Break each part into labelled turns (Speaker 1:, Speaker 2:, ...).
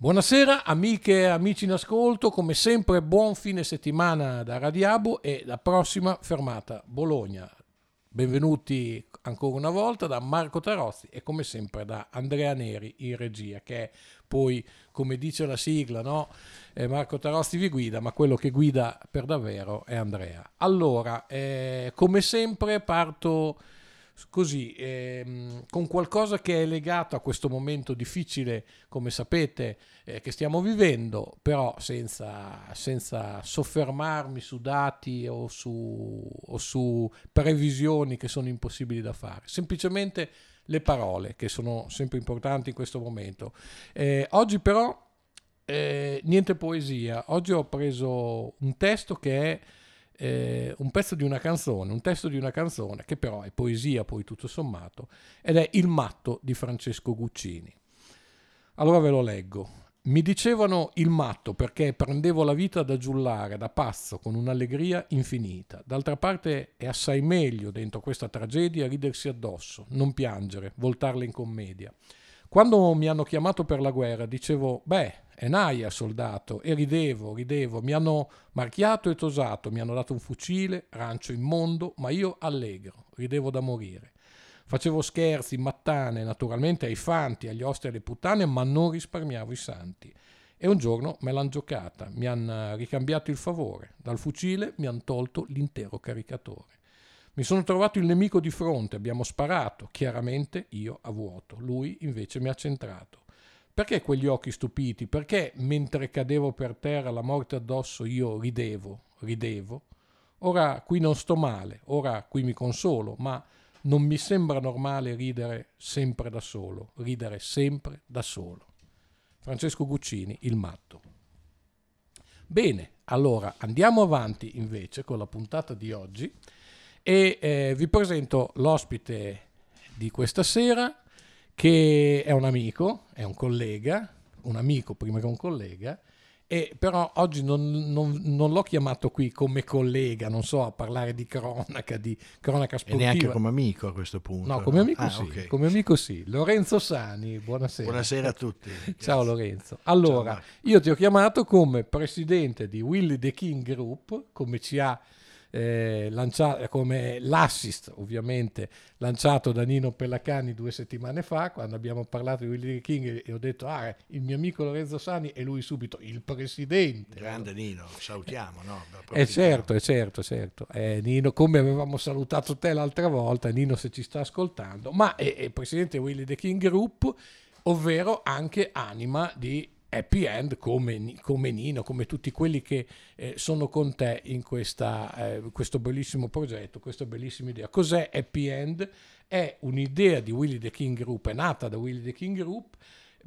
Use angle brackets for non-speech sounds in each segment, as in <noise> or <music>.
Speaker 1: Buonasera amiche e amici in ascolto, come sempre buon fine settimana da Radiabo e la prossima fermata Bologna. Benvenuti ancora una volta da Marco Tarozzi e come sempre da Andrea Neri in regia che è poi come dice la sigla no? Eh, Marco Tarozzi vi guida ma quello che guida per davvero è Andrea. Allora eh, come sempre parto così, ehm, con qualcosa che è legato a questo momento difficile, come sapete, eh, che stiamo vivendo, però senza, senza soffermarmi su dati o su, o su previsioni che sono impossibili da fare. Semplicemente le parole, che sono sempre importanti in questo momento. Eh, oggi però eh, niente poesia, oggi ho preso un testo che è eh, un pezzo di una canzone, un testo di una canzone che però è poesia poi tutto sommato, ed è Il matto di Francesco Guccini. Allora ve lo leggo. Mi dicevano il matto perché prendevo la vita da giullare, da pazzo, con un'allegria infinita. D'altra parte è assai meglio dentro questa tragedia ridersi addosso, non piangere, voltarla in commedia. Quando mi hanno chiamato per la guerra dicevo, beh, è naia soldato, e ridevo, ridevo, mi hanno marchiato e tosato, mi hanno dato un fucile, rancio immondo, ma io allegro, ridevo da morire. Facevo scherzi, mattane, naturalmente ai fanti, agli ostri e alle puttane, ma non risparmiavo i santi. E un giorno me l'hanno giocata, mi hanno ricambiato il favore, dal fucile mi hanno tolto l'intero caricatore. Mi sono trovato il nemico di fronte, abbiamo sparato, chiaramente io a vuoto, lui invece mi ha centrato. Perché quegli occhi stupiti? Perché mentre cadevo per terra la morte addosso io ridevo, ridevo? Ora qui non sto male, ora qui mi consolo, ma non mi sembra normale ridere sempre da solo, ridere sempre da solo. Francesco Guccini, Il matto. Bene, allora andiamo avanti invece con la puntata di oggi e eh, vi presento l'ospite di questa sera che è un amico, è un collega, un amico prima che un collega, e però oggi non, non, non, l'ho chiamato qui come collega, non so, a parlare di cronaca, di cronaca sportiva.
Speaker 2: E neanche come amico a questo punto.
Speaker 1: No, come amico, ah, sì, okay. come amico sì. Lorenzo Sani, buonasera.
Speaker 2: Buonasera a tutti. <laughs>
Speaker 1: Ciao Lorenzo. Allora, Ciao, io ti ho chiamato come presidente di Willy the King Group, come ci ha eh, lanciato, come l'assist ovviamente lanciato da Nino Pellacani due settimane fa quando abbiamo parlato di Willy King e ho detto ah il mio amico Lorenzo Sani e lui subito il presidente
Speaker 2: grande Nino salutiamo no?
Speaker 1: è eh, certo è certo certo eh, Nino come avevamo salutato te l'altra volta Nino se ci sta ascoltando ma è, è presidente Willy the King Group ovvero anche anima di happy end come, come, Nino, come tutti quelli che eh, sono con te in questa, eh, questo bellissimo progetto, questa bellissima idea. Cos'è happy end? È un'idea di Willy the King Group, è nata da Willy the King Group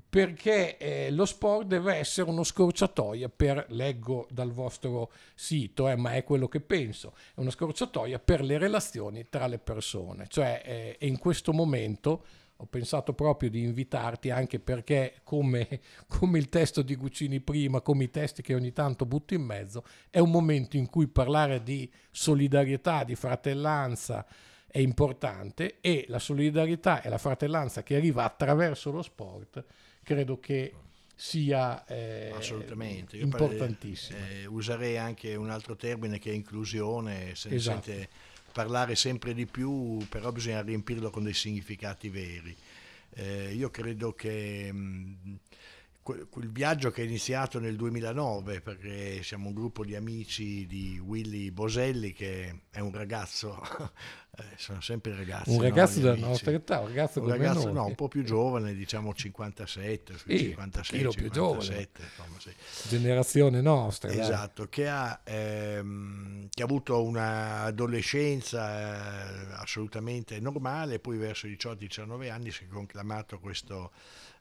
Speaker 1: perché eh, lo sport deve essere uno scorciatoia per, leggo dal vostro sito, eh, ma è quello che penso, è una scorciatoia per le relazioni tra le persone, cioè eh, in questo momento ho pensato proprio di invitarti anche perché come, come, il testo di Guccini prima, come i testi che ogni tanto butto in mezzo, è un momento in cui parlare di solidarietà, di fratellanza è importante e la solidarietà e la fratellanza che arriva attraverso lo sport credo che sia eh,
Speaker 2: Assolutamente.
Speaker 1: importantissimo.
Speaker 2: Eh, userei anche un altro termine che è inclusione, se esatto. sente parlare sempre di più, però bisogna riempirlo con dei significati veri. Eh, io credo che mh, quel viaggio che è iniziato nel 2009, perché siamo un gruppo di amici di Willy Boselli, che è un ragazzo, <laughs> eh, sono sempre ragazzi.
Speaker 1: Un ragazzo no, della nostra età, un ragazzo,
Speaker 2: un ragazzo no, un po' più giovane, diciamo 57, sì, 56, 57, più giovane.
Speaker 1: Insomma, sì. Generazione nostra.
Speaker 2: Esatto, che ha, ehm, che ha, avuto un'adolescenza eh, assolutamente normale, poi verso i 18-19 anni si è conclamato questo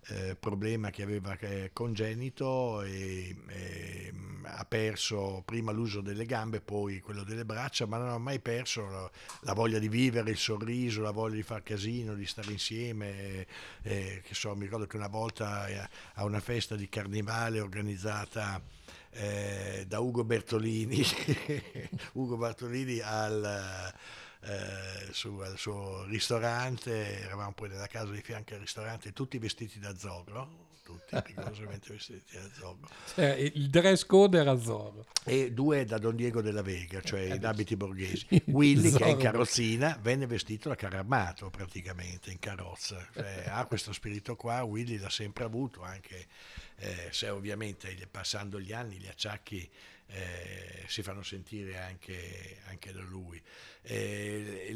Speaker 2: eh, problema che aveva congenito e, e, ha perso prima l'uso delle gambe, poi quello delle braccia, ma non ha mai perso la, la voglia di vivere, il sorriso, la voglia di far casino, di stare insieme. Eh, che so, mi ricordo che una volta eh, a una festa di carnevale organizzata eh, da Ugo Bertolini, <laughs> Ugo Bertolini al eh, su, al suo ristorante, eravamo poi nella casa di fianco al ristorante, tutti vestiti da zogro, tutti, rigorosamente <laughs> vestiti azzurro.
Speaker 1: Cioè, il dress code era azzurro.
Speaker 2: E due da Don Diego della Vega, cioè in abiti borghesi. <laughs> Willy, che è in carrozzina, venne vestito da carro armato praticamente, in carrozza. Cioè, <laughs> ha questo spirito qua, Willy l'ha sempre avuto, anche eh, se ovviamente passando gli anni gli acciacchi eh, si fanno sentire anche, anche da lui. Eh,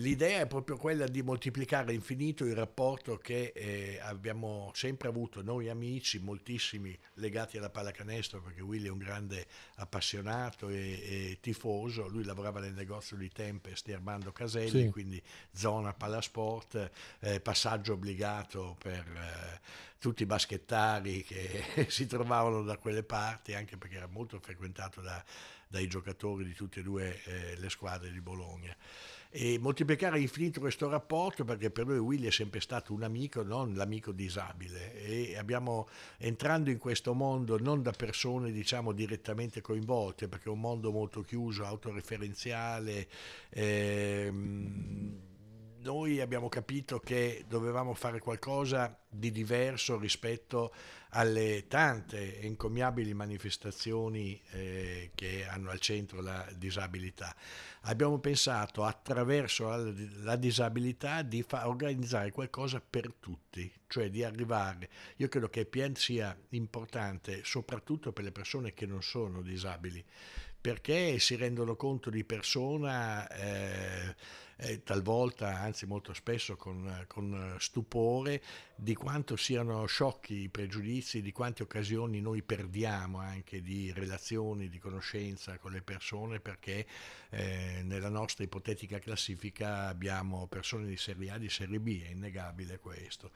Speaker 2: l'idea è proprio quella di moltiplicare infinito il rapporto che eh, abbiamo sempre avuto noi amici, moltissimi legati alla pallacanestro, perché Willy è un grande appassionato e, e tifoso, lui lavorava nel negozio di Tempest di Armando Caselli, sì. quindi zona pallasport, eh, passaggio obbligato per eh, tutti i baschettari che <laughs> si trovavano da quelle parti, anche perché era molto frequentato da dai giocatori di tutte e due eh, le squadre di Bologna. E moltiplicare infinito questo rapporto perché per noi Willy è sempre stato un amico, non l'amico disabile. E abbiamo entrando in questo mondo non da persone diciamo direttamente coinvolte perché è un mondo molto chiuso, autoreferenziale, ehm, noi abbiamo capito che dovevamo fare qualcosa di diverso rispetto alle tante encomiabili manifestazioni eh, che hanno al centro la disabilità. Abbiamo pensato attraverso la, la disabilità di fa, organizzare qualcosa per tutti, cioè di arrivare. Io credo che PN sia importante soprattutto per le persone che non sono disabili, perché si rendono conto di persona. Eh, eh, talvolta, anzi molto spesso con, con, stupore, di quanto siano sciocchi i pregiudizi, di quante occasioni noi perdiamo anche di relazioni, di conoscenza con le persone perché eh, nella nostra ipotetica classifica abbiamo persone di serie A, di serie B, è innegabile questo.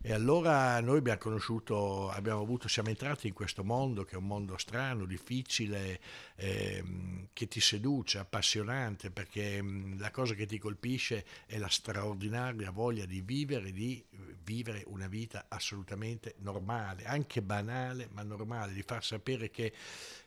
Speaker 2: E allora noi abbiamo conosciuto, abbiamo avuto, siamo entrati in questo mondo che è un mondo strano, difficile, ehm, che ti seduce, appassionante, perché mh, mm, la cosa che ti colpisce è la straordinaria voglia di vivere, di vivere una vita assolutamente normale, anche banale, ma normale, di far sapere che,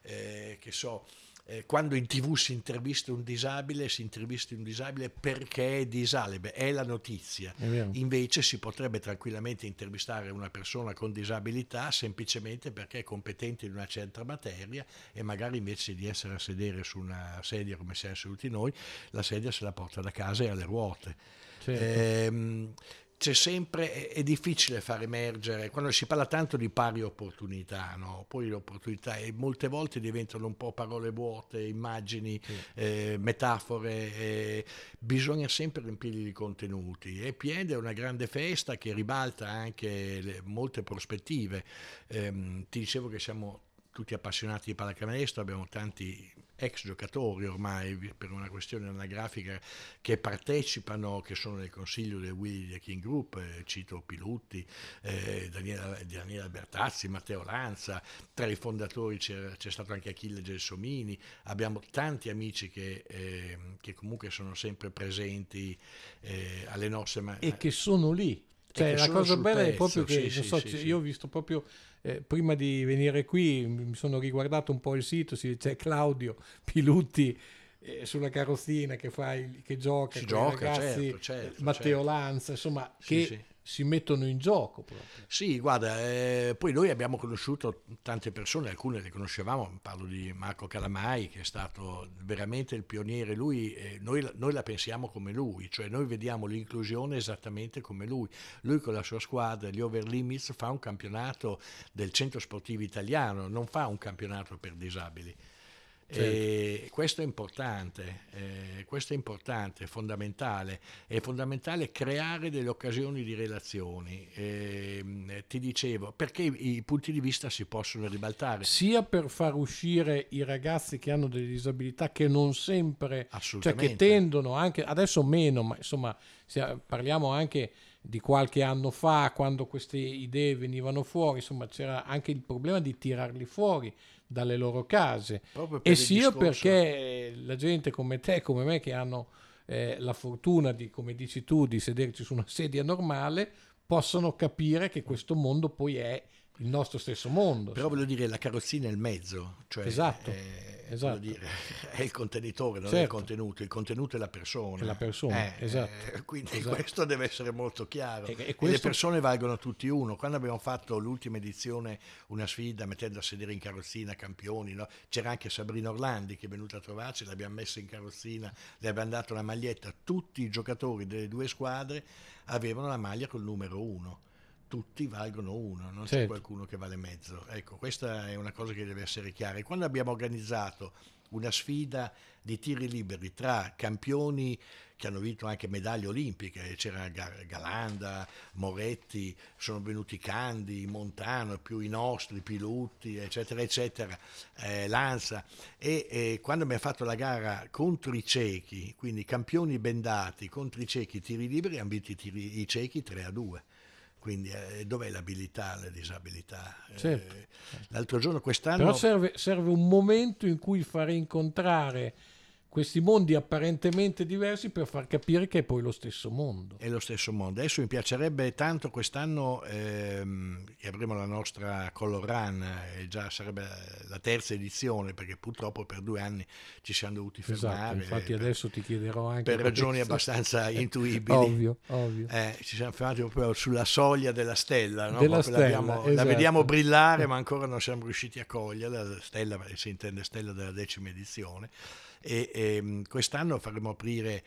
Speaker 2: eh, che so, eh, quando in tv si intervista un disabile, si intervista un disabile perché è disabile, è la notizia. È Invece si potrebbe tranquillamente intervistare una persona con disabilità semplicemente perché è competente in una certa materia e magari invece di essere a sedere su una sedia come siamo seduti noi, la sedia se la porta da casa e ha le ruote. Certo. Eh, c'è sempre, è, difficile far emergere, quando si parla tanto di pari opportunità, no? poi le opportunità e molte volte diventano un po' parole vuote, immagini, sì. eh, metafore, eh, bisogna sempre riempirli di contenuti e Piede è una grande festa che ribalta anche le, molte prospettive. Eh, ti dicevo che siamo tutti appassionati di pallacanestro, abbiamo tanti ex giocatori ormai per una questione anagrafica che partecipano, che sono nel consiglio del Willy the King Group, eh, cito Pilutti, eh, Daniela, Daniela, Bertazzi, Matteo Lanza, tra i fondatori c'è, c'è stato anche Achille Gelsomini, abbiamo tanti amici che, eh, che comunque sono sempre presenti eh, alle nostre mani.
Speaker 1: E che sono lì. Cioè, la cosa bella pezzo, è proprio che sì, so, sì, io ho visto proprio eh, prima di venire qui mi sono riguardato un po' il sito, c'è Claudio Pilutti eh, sulla carrozzina che, fa il, che gioca,
Speaker 2: si gioca ragazzi, certo, certo,
Speaker 1: Matteo
Speaker 2: certo.
Speaker 1: Lanza, insomma, sì, che sì si mettono in gioco. Proprio.
Speaker 2: Sì, guarda, eh, poi noi abbiamo conosciuto tante persone, alcune le conoscevamo, parlo di Marco Calamai che è stato veramente il pioniere, lui, eh, noi, noi, la pensiamo come lui, cioè noi vediamo l'inclusione esattamente come lui. Lui con la sua squadra, gli Over Limits, fa un campionato del centro sportivo italiano, non fa un campionato per disabili. Certo. E questo è importante, eh, questo è importante, è fondamentale. È fondamentale creare delle occasioni di relazioni. Eh, ti dicevo, perché i punti di vista si possono ribaltare.
Speaker 1: Sia per far uscire i ragazzi che hanno delle disabilità che non sempre, cioè che tendono anche, adesso meno, ma insomma parliamo anche di qualche anno fa, quando queste idee venivano fuori, insomma c'era anche il problema di tirarli fuori dalle loro case. E sia perché la gente come te, come me, che hanno eh, la fortuna di, come dici tu, di sederci su una sedia normale, possono capire che questo mondo poi è il nostro stesso mondo.
Speaker 2: Però voglio dire, la carrozzina è il mezzo, cioè
Speaker 1: esatto.
Speaker 2: è,
Speaker 1: esatto.
Speaker 2: dire, <laughs> è il contenitore, non
Speaker 1: Certo.
Speaker 2: è il contenuto, il contenuto è la persona.
Speaker 1: È la persona,
Speaker 2: Eh,
Speaker 1: esatto.
Speaker 2: eh, quindi
Speaker 1: Esatto.
Speaker 2: questo deve essere molto chiaro.
Speaker 1: E- e
Speaker 2: E, le
Speaker 1: questo-
Speaker 2: persone valgono tutti uno. Quando abbiamo fatto l'ultima edizione, una sfida mettendo a sedere in carrozzina campioni, no? c'era anche Sabrina Orlandi che è venuta a trovarci, l'abbiamo messa in carrozzina, le abbiamo dato la maglietta. Tutti i giocatori delle due squadre avevano la maglia col numero uno. Tutti valgono uno, non c'è
Speaker 1: Certo.
Speaker 2: qualcuno che vale mezzo. Ecco, questa è una cosa che deve essere chiara. E quando abbiamo organizzato una sfida di tiri liberi tra campioni che hanno vinto anche medaglie olimpiche, c'era Ga- Galanda, Moretti, sono venuti Candi, Montano, più i nostri, Pilutti, eccetera, eccetera, eh, Lanza. E, e quando abbiamo fatto la gara contro i ciechi, quindi campioni bendati contro i ciechi tiri liberi, hanno vinto i, tiri- i ciechi 3 a 2. Quindi eh, dov'è l'abilità, la disabilità? Eh,
Speaker 1: Certo.
Speaker 2: l'altro giorno, quest'anno...
Speaker 1: Però serve, serve un momento in cui fare incontrare questi mondi apparentemente diversi per far capire che è poi lo stesso mondo.
Speaker 2: È lo stesso mondo. Adesso mi piacerebbe tanto quest'anno ehm, che avremo la nostra Color Run, eh, già sarebbe la terza edizione perché purtroppo per due anni ci siamo dovuti
Speaker 1: Esatto,
Speaker 2: fermare.
Speaker 1: infatti
Speaker 2: eh,
Speaker 1: adesso ti chiederò anche
Speaker 2: per ragioni
Speaker 1: questo.
Speaker 2: abbastanza <laughs> intuibili.
Speaker 1: Ovvio, ovvio.
Speaker 2: Eh, ci siamo fermati proprio sulla soglia della stella, no?
Speaker 1: Della stella,
Speaker 2: l'abbiamo- la
Speaker 1: esatto.
Speaker 2: vediamo brillare ma ancora non siamo riusciti a coglierla, la stella, si intende stella della decima edizione. E, ehm, quest'anno faremo aprire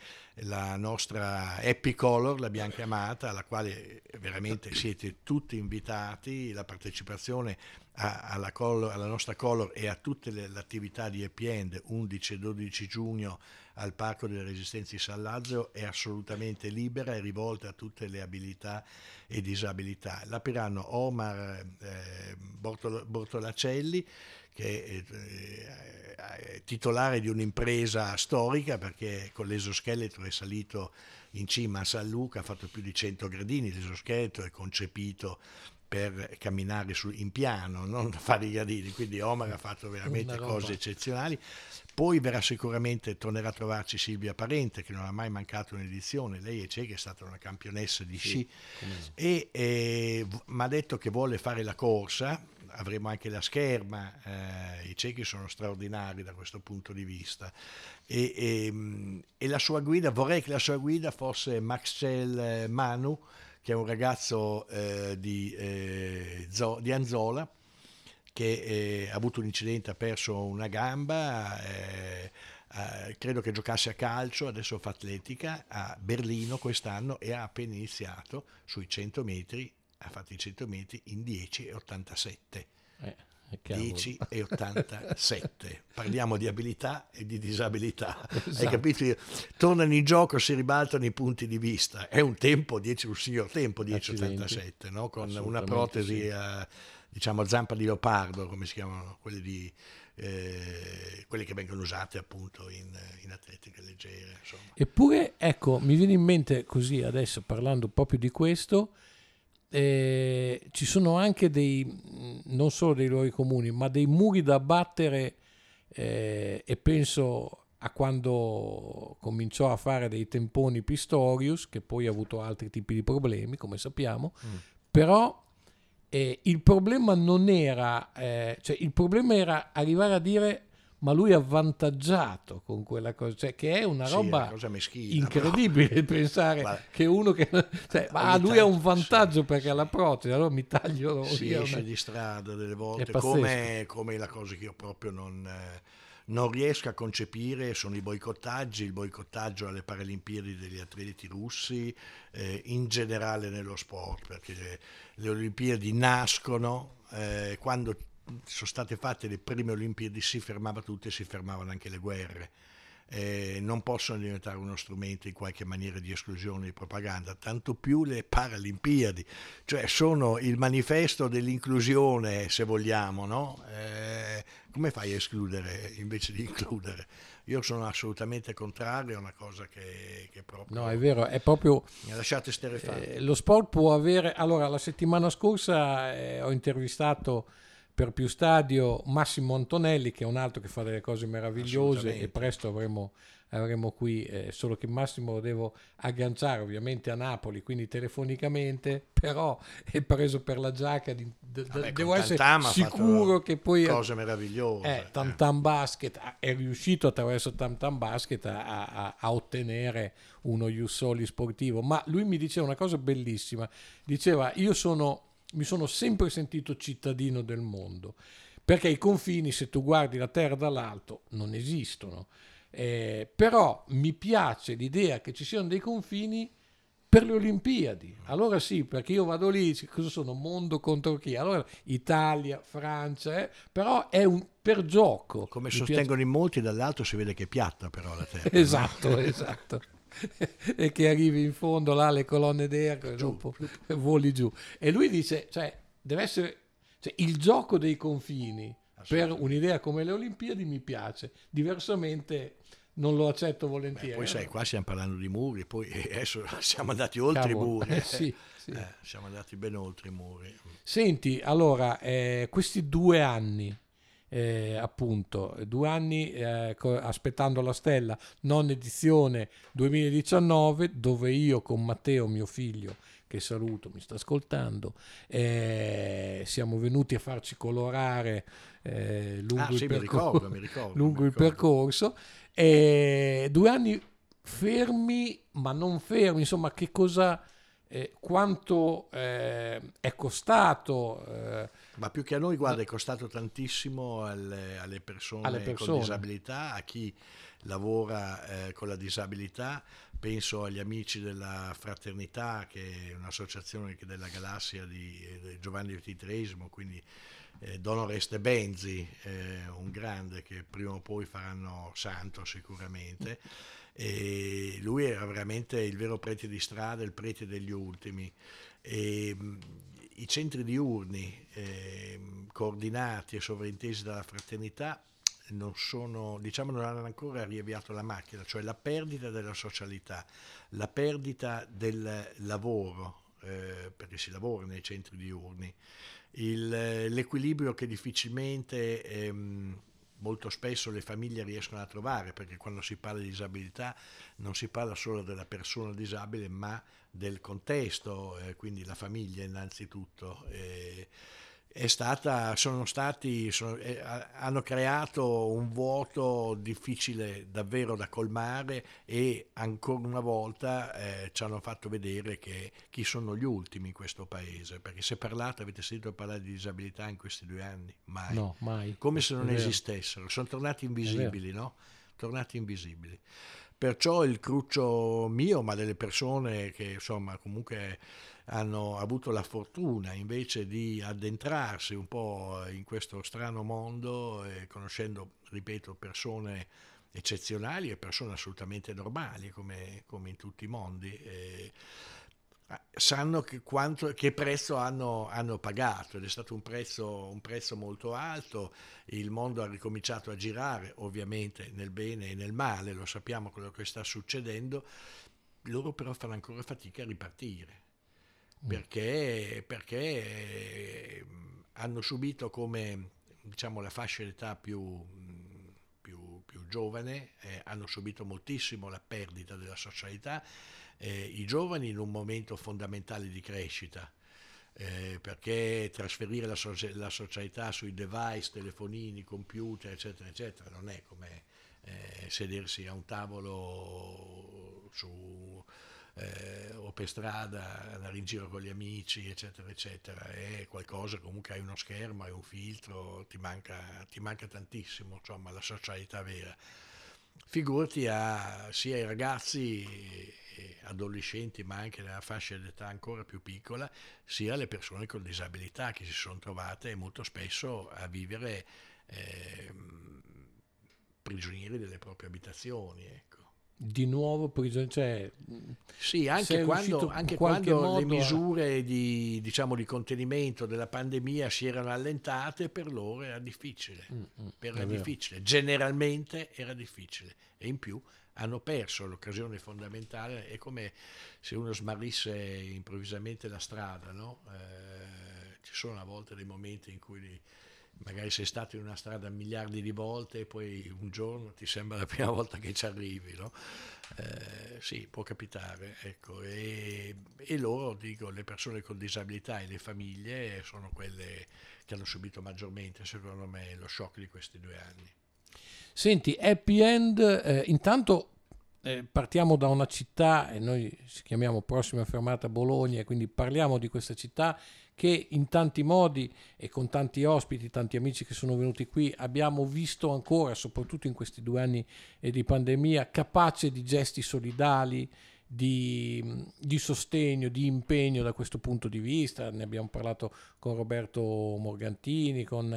Speaker 2: la nostra Happy Color, l'abbiamo chiamata, alla quale veramente siete tutti invitati, la partecipazione a- alla, color- alla nostra Color e a tutte le, attività di Happy End 11 e 12 giugno al Parco delle Resistenze di San Lazzaro è assolutamente libera e rivolta a tutte le abilità e disabilità. L'apriranno Omar eh, Bortol- Bortolacelli, che è, eh, è titolare di un'impresa storica perché con l'esoscheletro è salito in cima a San Luca, ha fatto più di 100 gradini, l'esoscheletro è concepito per camminare su- in piano, non fare i gradini, quindi Omar ha fatto veramente cose eccezionali. Poi verrà sicuramente, tornerà a trovarci Silvia Parente, che non ha mai mancato un'edizione, lei è cieca, è stata una campionessa di sci, e eh, mi ha detto che vuole fare la corsa, avremo anche la scherma, eh, i ciechi sono straordinari da questo punto di vista. E, e, e la sua guida, vorrei che la sua guida fosse Maxel eh, Manu, che è un ragazzo eh, di, eh, Zo- di Anzola, che eh, ha avuto un incidente, ha perso una gamba, eh, credo che giocasse a calcio, adesso fa atletica a Berlino quest'anno e ha appena iniziato sui 100 metri, ha fatto i 100 metri in 10 e 87.
Speaker 1: Eh, eh, cavolo.
Speaker 2: 10 e 87. <laughs> Parliamo di abilità e di disabilità. <laughs> Hai
Speaker 1: Esatto.
Speaker 2: capito? Tornano in gioco, si ribaltano i punti di vista. È un tempo, 10, un signor tempo 10,87, no? con una protesi
Speaker 1: sì.
Speaker 2: a, diciamo a zampa di leopardo, come si chiamano quelle, di, eh, quelle che vengono usate appunto in, in atletica leggera. Insomma.
Speaker 1: Eppure, ecco, mi viene in mente così adesso parlando proprio di questo, eh, ci sono anche dei, non solo dei luoghi comuni, ma dei muri da abbattere eh, e penso a quando cominciò a fare dei temponi Pistorius, che poi ha avuto altri tipi di problemi, come sappiamo,
Speaker 2: Mm.
Speaker 1: però eh, il problema non era, eh, cioè il problema era arrivare a dire ma lui è avvantaggiato con quella cosa, cioè che è una
Speaker 2: Sì,
Speaker 1: roba
Speaker 2: una meschina.
Speaker 1: incredibile <laughs> pensare
Speaker 2: Guarda,
Speaker 1: che uno che cioè, ma lui ha un vantaggio
Speaker 2: sì.
Speaker 1: perché ha la protesi allora mi taglio
Speaker 2: si
Speaker 1: via
Speaker 2: esce
Speaker 1: una-
Speaker 2: di strada delle volte, come, come la cosa che io proprio non, eh, non riesco a concepire sono i boicottaggi, il boicottaggio alle Paralimpiadi degli atleti russi, eh, in generale nello sport, perché le, le Olimpiadi nascono eh, quando sono state fatte le prime Olimpiadi si fermava tutto e si fermavano anche le guerre. Eh, non possono diventare uno strumento in qualche maniera di esclusione di propaganda, tanto più le Paralimpiadi, cioè sono il manifesto dell'inclusione, se vogliamo, no? Eh, come fai a escludere invece di includere? Io sono assolutamente contrario, è una cosa che, che proprio
Speaker 1: no è vero è proprio
Speaker 2: mi ha lasciato.
Speaker 1: Eh, lo sport può avere. Allora, la settimana scorsa eh, ho intervistato per più stadio Massimo Antonelli, che è un altro che fa delle cose meravigliose e presto avremo, avremo qui, eh, solo che Massimo lo devo agganciare ovviamente a Napoli, quindi telefonicamente, <laughs> però è preso per la giacca, di, de, Vabbè, devo essere sicuro che poi...
Speaker 2: Cose meravigliose.
Speaker 1: Eh, Tam Tam Basket è riuscito attraverso Tam Tam Basket a, a, a ottenere uno Ius sportivo, ma lui mi diceva una cosa bellissima, diceva io sono mi sono sempre sentito cittadino del mondo, perché i confini, se tu guardi la Terra dall'alto, non esistono. Eh, però mi piace l'idea che ci siano dei confini per le Olimpiadi. Allora sì, perché io vado lì, cosa sono? Mondo contro chi? Allora Italia, Francia, eh? però è un per gioco.
Speaker 2: Come mi sostengono piace... in molti, dall'alto si vede che è piatta però la Terra. <laughs>
Speaker 1: esatto, no? esatto. <laughs> e che arrivi in fondo là alle colonne d'erba e dopo <laughs> voli giù. E lui dice, cioè, deve essere cioè, il gioco dei confini per un'idea come le Olimpiadi mi piace, diversamente non lo accetto volentieri. Beh,
Speaker 2: poi sai, qua stiamo parlando di muri, poi adesso <laughs> siamo andati oltre Cavolo. i muri.
Speaker 1: Eh, sì, sì.
Speaker 2: Eh, siamo andati ben oltre i muri.
Speaker 1: Senti, allora, eh, questi due anni eh, appunto due anni eh, aspettando la stella, non edizione 2019, dove io con Matteo, mio figlio, che saluto, mi sta ascoltando, eh, siamo venuti a farci colorare eh, lungo, ah, il, sì, percor- ricordo, ricordo, lungo il percorso. due anni fermi, ma non fermi, insomma, che cosa eh, quanto eh, è costato. Eh,
Speaker 2: Ma più che a noi, guarda, è costato tantissimo alle, alle, persone, alle persone, con disabilità, a chi lavora eh, con la disabilità. Penso agli amici della Fraternità, che è un'associazione della galassia di, di Giovanni XXIII, quindi eh, Don Oreste Benzi, eh, un grande che prima o poi faranno santo sicuramente e lui era veramente il vero prete di strada, il prete degli ultimi. E, I centri diurni eh, coordinati e sovrintesi dalla fraternità non sono, diciamo, non hanno ancora riavviato la macchina, cioè la perdita della socialità, la perdita del lavoro, eh, perché si lavora nei centri diurni, il, l'equilibrio che difficilmente ehm, molto spesso le famiglie riescono a trovare, perché quando si parla di disabilità non si parla solo della persona disabile, ma del contesto, eh, quindi la famiglia innanzitutto. Eh, stata, sono stati, sono, eh, hanno creato un vuoto difficile davvero da colmare e ancora una volta eh, ci hanno fatto vedere che chi sono gli ultimi in questo paese, perché se parlate, avete sentito parlare di disabilità in questi due anni? Mai.
Speaker 1: No, mai.
Speaker 2: Come se non esistessero, sono tornati invisibili, no? Tornati invisibili. Perciò il cruccio mio, ma delle persone che insomma comunque hanno avuto la fortuna invece di addentrarsi un po' in questo strano mondo, eh, conoscendo, ripeto, persone eccezionali e persone assolutamente normali come, come in tutti i mondi. Eh, sanno che, quanto, che prezzo hanno, hanno, pagato ed è stato un prezzo, un prezzo, molto alto, il mondo ha ricominciato a girare ovviamente nel bene e nel male, lo sappiamo quello che sta succedendo, loro però fanno ancora fatica a ripartire perché, perché hanno subito come diciamo, la fascia d'età più, più, più giovane, eh, hanno subito moltissimo la perdita della socialità, eh, i giovani in un momento fondamentale di crescita. Eh, perché trasferire la, so- la, socialità sui device, telefonini, computer, eccetera, eccetera, non è come eh, sedersi a un tavolo su eh, o per strada, andare in giro con gli amici, eccetera, eccetera. È qualcosa, comunque hai uno schermo, hai un filtro, ti manca, ti manca tantissimo, insomma, la socialità vera. Figurati a, sia ai ragazzi adolescenti ma anche nella fascia d'età ancora più piccola, sia alle persone con disabilità che si sono trovate molto spesso a vivere eh, prigionieri delle proprie abitazioni.
Speaker 1: Di nuovo prigioniero. Cioè,
Speaker 2: sì, anche quando, anche quando le misure a... di, diciamo, di, contenimento della pandemia si erano allentate, per loro era difficile. Mm, mm, era difficile. Generalmente era difficile. E in più hanno perso l'occasione fondamentale. È come se uno smarrisse improvvisamente la strada. No? Eh, ci sono a volte dei momenti in cui magari sei stato in una strada miliardi di volte e poi un giorno ti sembra la prima volta che ci arrivi, no? Eh, sì, può capitare, ecco. e, e loro, dico, le persone con disabilità e le famiglie sono quelle che hanno subito maggiormente, secondo me, lo shock di questi due anni.
Speaker 1: Senti, happy end, eh, intanto eh, partiamo da una città, e noi ci chiamiamo prossima fermata Bologna, quindi parliamo di questa città che in tanti modi e con tanti ospiti, tanti amici che sono venuti qui, abbiamo visto ancora, soprattutto in questi due anni di pandemia, capace di gesti solidali, di, di, sostegno, di impegno da questo punto di vista. Ne abbiamo parlato con Roberto Morgantini, con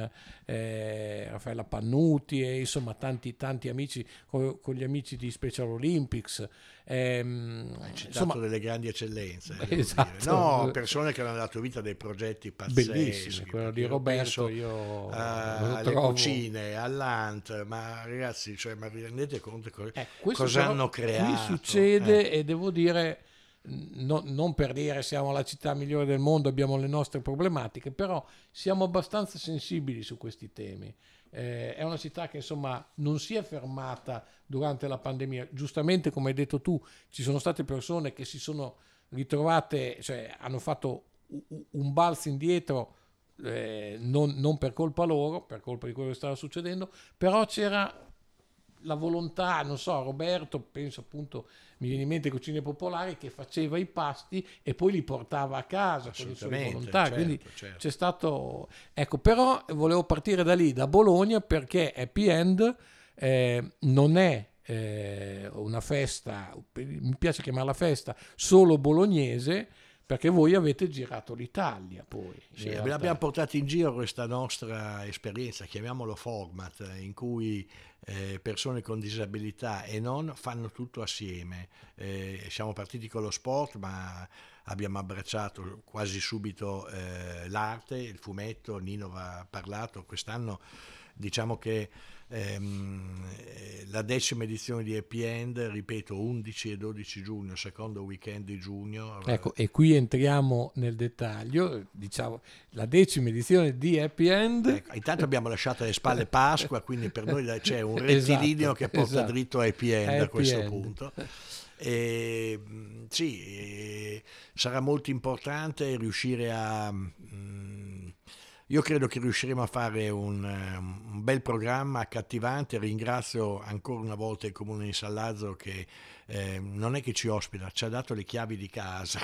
Speaker 1: eh, Raffaella Pannuti e insomma tanti, tanti amici, con, con, gli amici di Special Olympics.
Speaker 2: Ehm, Hai citato insomma, delle grandi eccellenze. Esatto. No, persone che hanno dato vita a dei progetti pazzeschi.
Speaker 1: Bellissimi, quello di Roberto io
Speaker 2: a, alle trovo... cucine, all'Ant, ma ragazzi, cioè, ma vi rendete conto co- eh, cosa hanno creato?
Speaker 1: Qui succede eh. e devo dire... No, non per dire siamo la città migliore del mondo, abbiamo le nostre problematiche, però siamo abbastanza sensibili su questi temi. Eh, è una città che insomma non si è fermata durante la pandemia. Giustamente, come hai detto tu, ci sono state persone che si sono ritrovate, cioè hanno fatto un balzo indietro. Eh, non, non per colpa loro, per colpa di quello che stava succedendo, però c'era la volontà, non so, Roberto, penso appunto, mi viene in mente Cucine Popolari, che faceva i pasti e poi li portava a casa con le sue volontà. Certo, Quindi certo. c'è stato... Ecco, però volevo partire da lì, da Bologna, perché Happy End eh, non è eh, una festa, mi piace chiamarla festa, solo bolognese, perché voi avete girato l'Italia poi.
Speaker 2: Sì, abbiamo portato in giro questa nostra esperienza, chiamiamolo format, in cui eh, persone con disabilità e non fanno tutto assieme. Eh, siamo partiti con lo sport, ma abbiamo abbracciato quasi subito eh, l'arte, il fumetto, Nino va parlato, quest'anno diciamo che ehm, la decima edizione di Happy End, ripeto, 11 e 12 giugno, secondo weekend di giugno.
Speaker 1: Ecco, e qui entriamo nel dettaglio, diciamo, la decima edizione di Happy End.
Speaker 2: Ecco, intanto abbiamo lasciato alle spalle <laughs> Pasqua, quindi per noi c'è un rettilineo esatto, che porta esatto. dritto a Happy End happy a questo end. punto. E, sì, sarà molto importante riuscire a... Mh, mm, io credo che riusciremo a fare un, un, bel programma accattivante. Ringrazio ancora una volta il Comune di San Lazzaro che eh, non è che ci ospita, ci ha dato le chiavi di casa,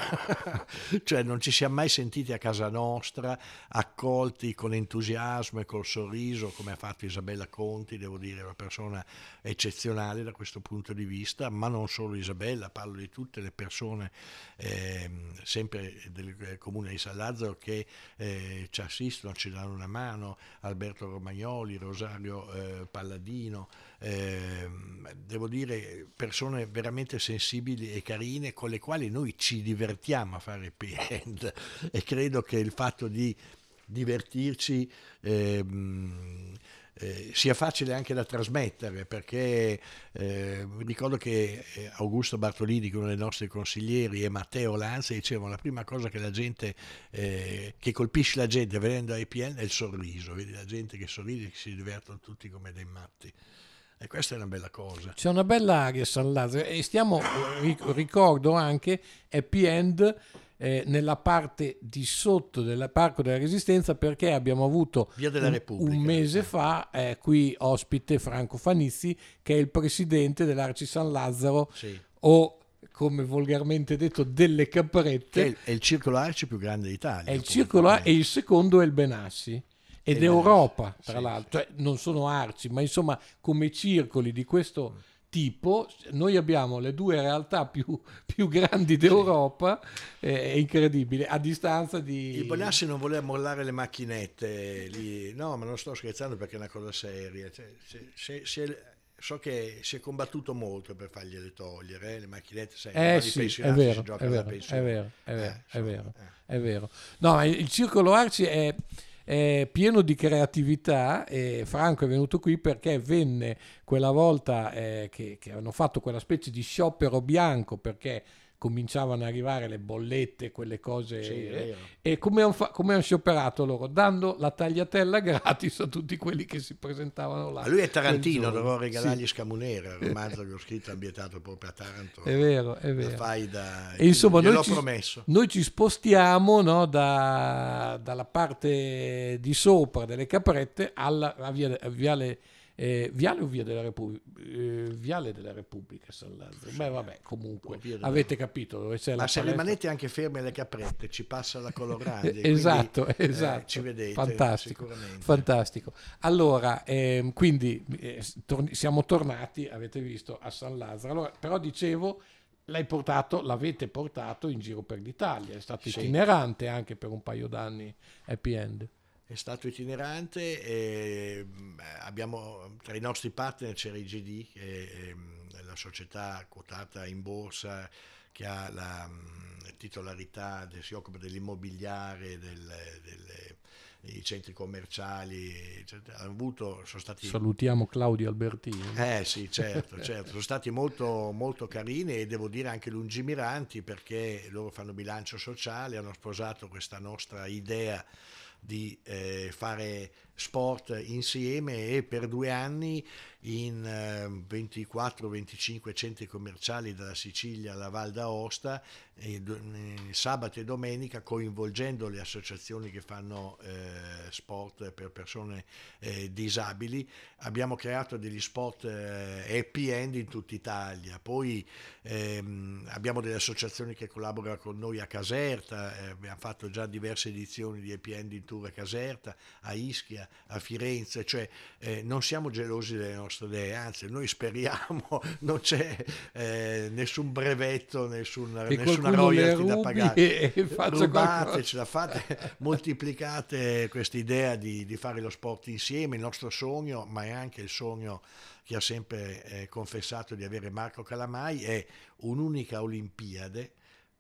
Speaker 2: <laughs> cioè non ci siamo mai sentiti a casa nostra, accolti con entusiasmo e col sorriso come ha fatto Isabella Conti, devo dire, una persona eccezionale da questo punto di vista, ma non solo Isabella, parlo di tutte le persone eh, sempre del Comune di San Lazzaro che eh, ci assistono, ci danno una mano, Alberto Romagnoli, Rosario eh, Palladino, ehm, devo dire persone veramente sensibili e carine con le quali noi ci divertiamo a fare happy end e credo che il fatto di divertirci ehm, eh, sia facile anche da trasmettere perché eh, ricordo che eh, Augusto Bartolini, che uno dei nostri consiglieri, e Matteo Lanza dicevano la prima cosa che la gente eh, che colpisce la gente venendo a IPN è il sorriso, vedi la gente che sorride e si divertono tutti come dei matti. E questa è una bella cosa.
Speaker 1: C'è una bella aria San Lazzaro e stiamo, ricordo anche, happy end eh, nella parte di sotto del Parco della Resistenza perché abbiamo avuto un, un, mese eh. fa eh, qui ospite Franco Fanizzi che è il presidente dell'Arci San Lazzaro sì. o come volgarmente detto delle caprette.
Speaker 2: Che è il circolo Arci più grande d'Italia.
Speaker 1: È il circolo Arci e il secondo è il Benassi ed Europa, tra sì, l'altro, cioè, non sono arci, ma insomma come circoli di questo tipo, noi abbiamo le due realtà più, più grandi d'Europa, eh, è incredibile, a distanza di...
Speaker 2: Il Bonassi non voleva mollare le macchinette lì, no, ma non sto scherzando perché è una cosa seria, cioè, se, se, se, so che si è combattuto molto per fargliele togliere, eh, le macchinette, sai,
Speaker 1: eh, sì, è vero, è vero, è vero, è vero, eh, è vero, è vero. No, il circolo Arci è è pieno di creatività e Franco è venuto qui perché venne quella volta eh, che, che hanno fatto quella specie di sciopero bianco perché cominciavano ad arrivare le bollette, quelle cose.
Speaker 2: Sì, vero.
Speaker 1: e come hanno, hanno scioperato loro? Dando la tagliatella gratis a tutti quelli che si presentavano là.
Speaker 2: Ma lui è Tarantino, dovrò regalargli
Speaker 1: Sì,
Speaker 2: Scamunera, il romanzo che ho scritto ambientato proprio a Taranto.
Speaker 1: è vero, è vero.
Speaker 2: fai da...
Speaker 1: E insomma, noi ci,
Speaker 2: promesso.
Speaker 1: noi ci spostiamo no, da- dalla parte di sopra delle caprette alla a via, a viale, eh, viale o via della Repubblica? viale della Repubblica, San Lazzaro. Beh, vabbè, comunque, avete capito dove c'è la
Speaker 2: Ma se
Speaker 1: palestra?
Speaker 2: rimanete anche fermi alle caprette, ci passa la Colorandi.
Speaker 1: Eh, <laughs>
Speaker 2: quindi,
Speaker 1: Esatto,
Speaker 2: eh,
Speaker 1: esatto.
Speaker 2: ci vedete
Speaker 1: Fantastico, fantastico. Allora, ehm, quindi eh, torni- siamo tornati, avete visto, a San Lazzaro. Allora, però dicevo, l'hai portato, l'avete portato in giro per l'Italia, è stato
Speaker 2: Sì.
Speaker 1: itinerante anche per un paio d'anni Happy End.
Speaker 2: È stato itinerante e mh, abbiamo tra i nostri partner c'era IGD, che è la società quotata in borsa che ha la mh, titolarità, si occupa dell'immobiliare, del- delle- dei centri commerciali, eccetera. Hanno avuto, sono stati
Speaker 1: Salutiamo Claudio Albertini.
Speaker 2: Eh sì, certo, certo, sono stati molto, molto carini e devo dire anche lungimiranti perché loro fanno bilancio sociale, hanno sposato questa nostra idea di eh, fare sport insieme e per due anni in eh, 24-25 centri commerciali dalla Sicilia alla Val d'Aosta, eh, sabato e domenica coinvolgendo le associazioni che fanno eh, sport per persone eh, disabili, abbiamo creato degli sport eh, happy end in tutta Italia, poi ehm, abbiamo delle associazioni che collaborano con noi a Caserta, abbiamo fatto già diverse edizioni di happy end in tour a Caserta, a Ischia, a Firenze, cioè non siamo gelosi delle nostre idee, anzi noi speriamo, <laughs> non c'è eh, nessun brevetto, nessun,
Speaker 1: Che
Speaker 2: nessuna royalty da pagare. <laughs> Rubatecela, fate, <laughs> moltiplicate questa idea di, di fare lo sport insieme, il nostro sogno, ma è anche il sogno che ha sempre eh, confessato di avere Marco Calamai, è un'unica Olimpiade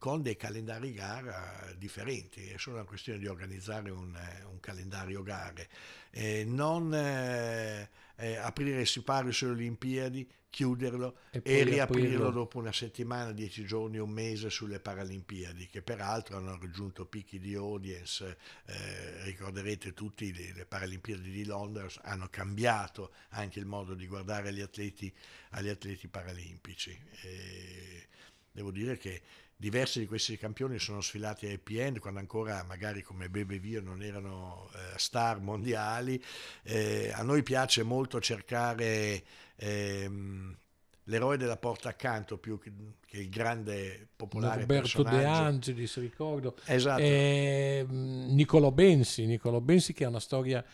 Speaker 2: con dei calendari gara differenti, è solo una questione di organizzare un, eh, un calendario gare, Eh, non eh, eh, aprire il sipario sulle Olimpiadi, chiuderlo
Speaker 1: E
Speaker 2: e, riaprirlo
Speaker 1: aprirlo.
Speaker 2: dopo una settimana, dieci giorni, un mese sulle Paralimpiadi, che peraltro hanno raggiunto picchi di audience, eh, ricorderete tutti le, le Paralimpiadi di Londra hanno cambiato anche il modo di guardare gli atleti, agli atleti paralimpici. E devo dire che diversi di questi campioni sono sfilati a happy end quando ancora magari come Bebe Vio non erano eh, star mondiali. Eh, a noi piace molto cercare ehm, l'eroe della porta accanto più che, il grande popolare
Speaker 1: Roberto De. Angelis, ricordo.
Speaker 2: Esatto.
Speaker 1: Eh, Niccolò Bensi, Niccolò Bensi che ha una storia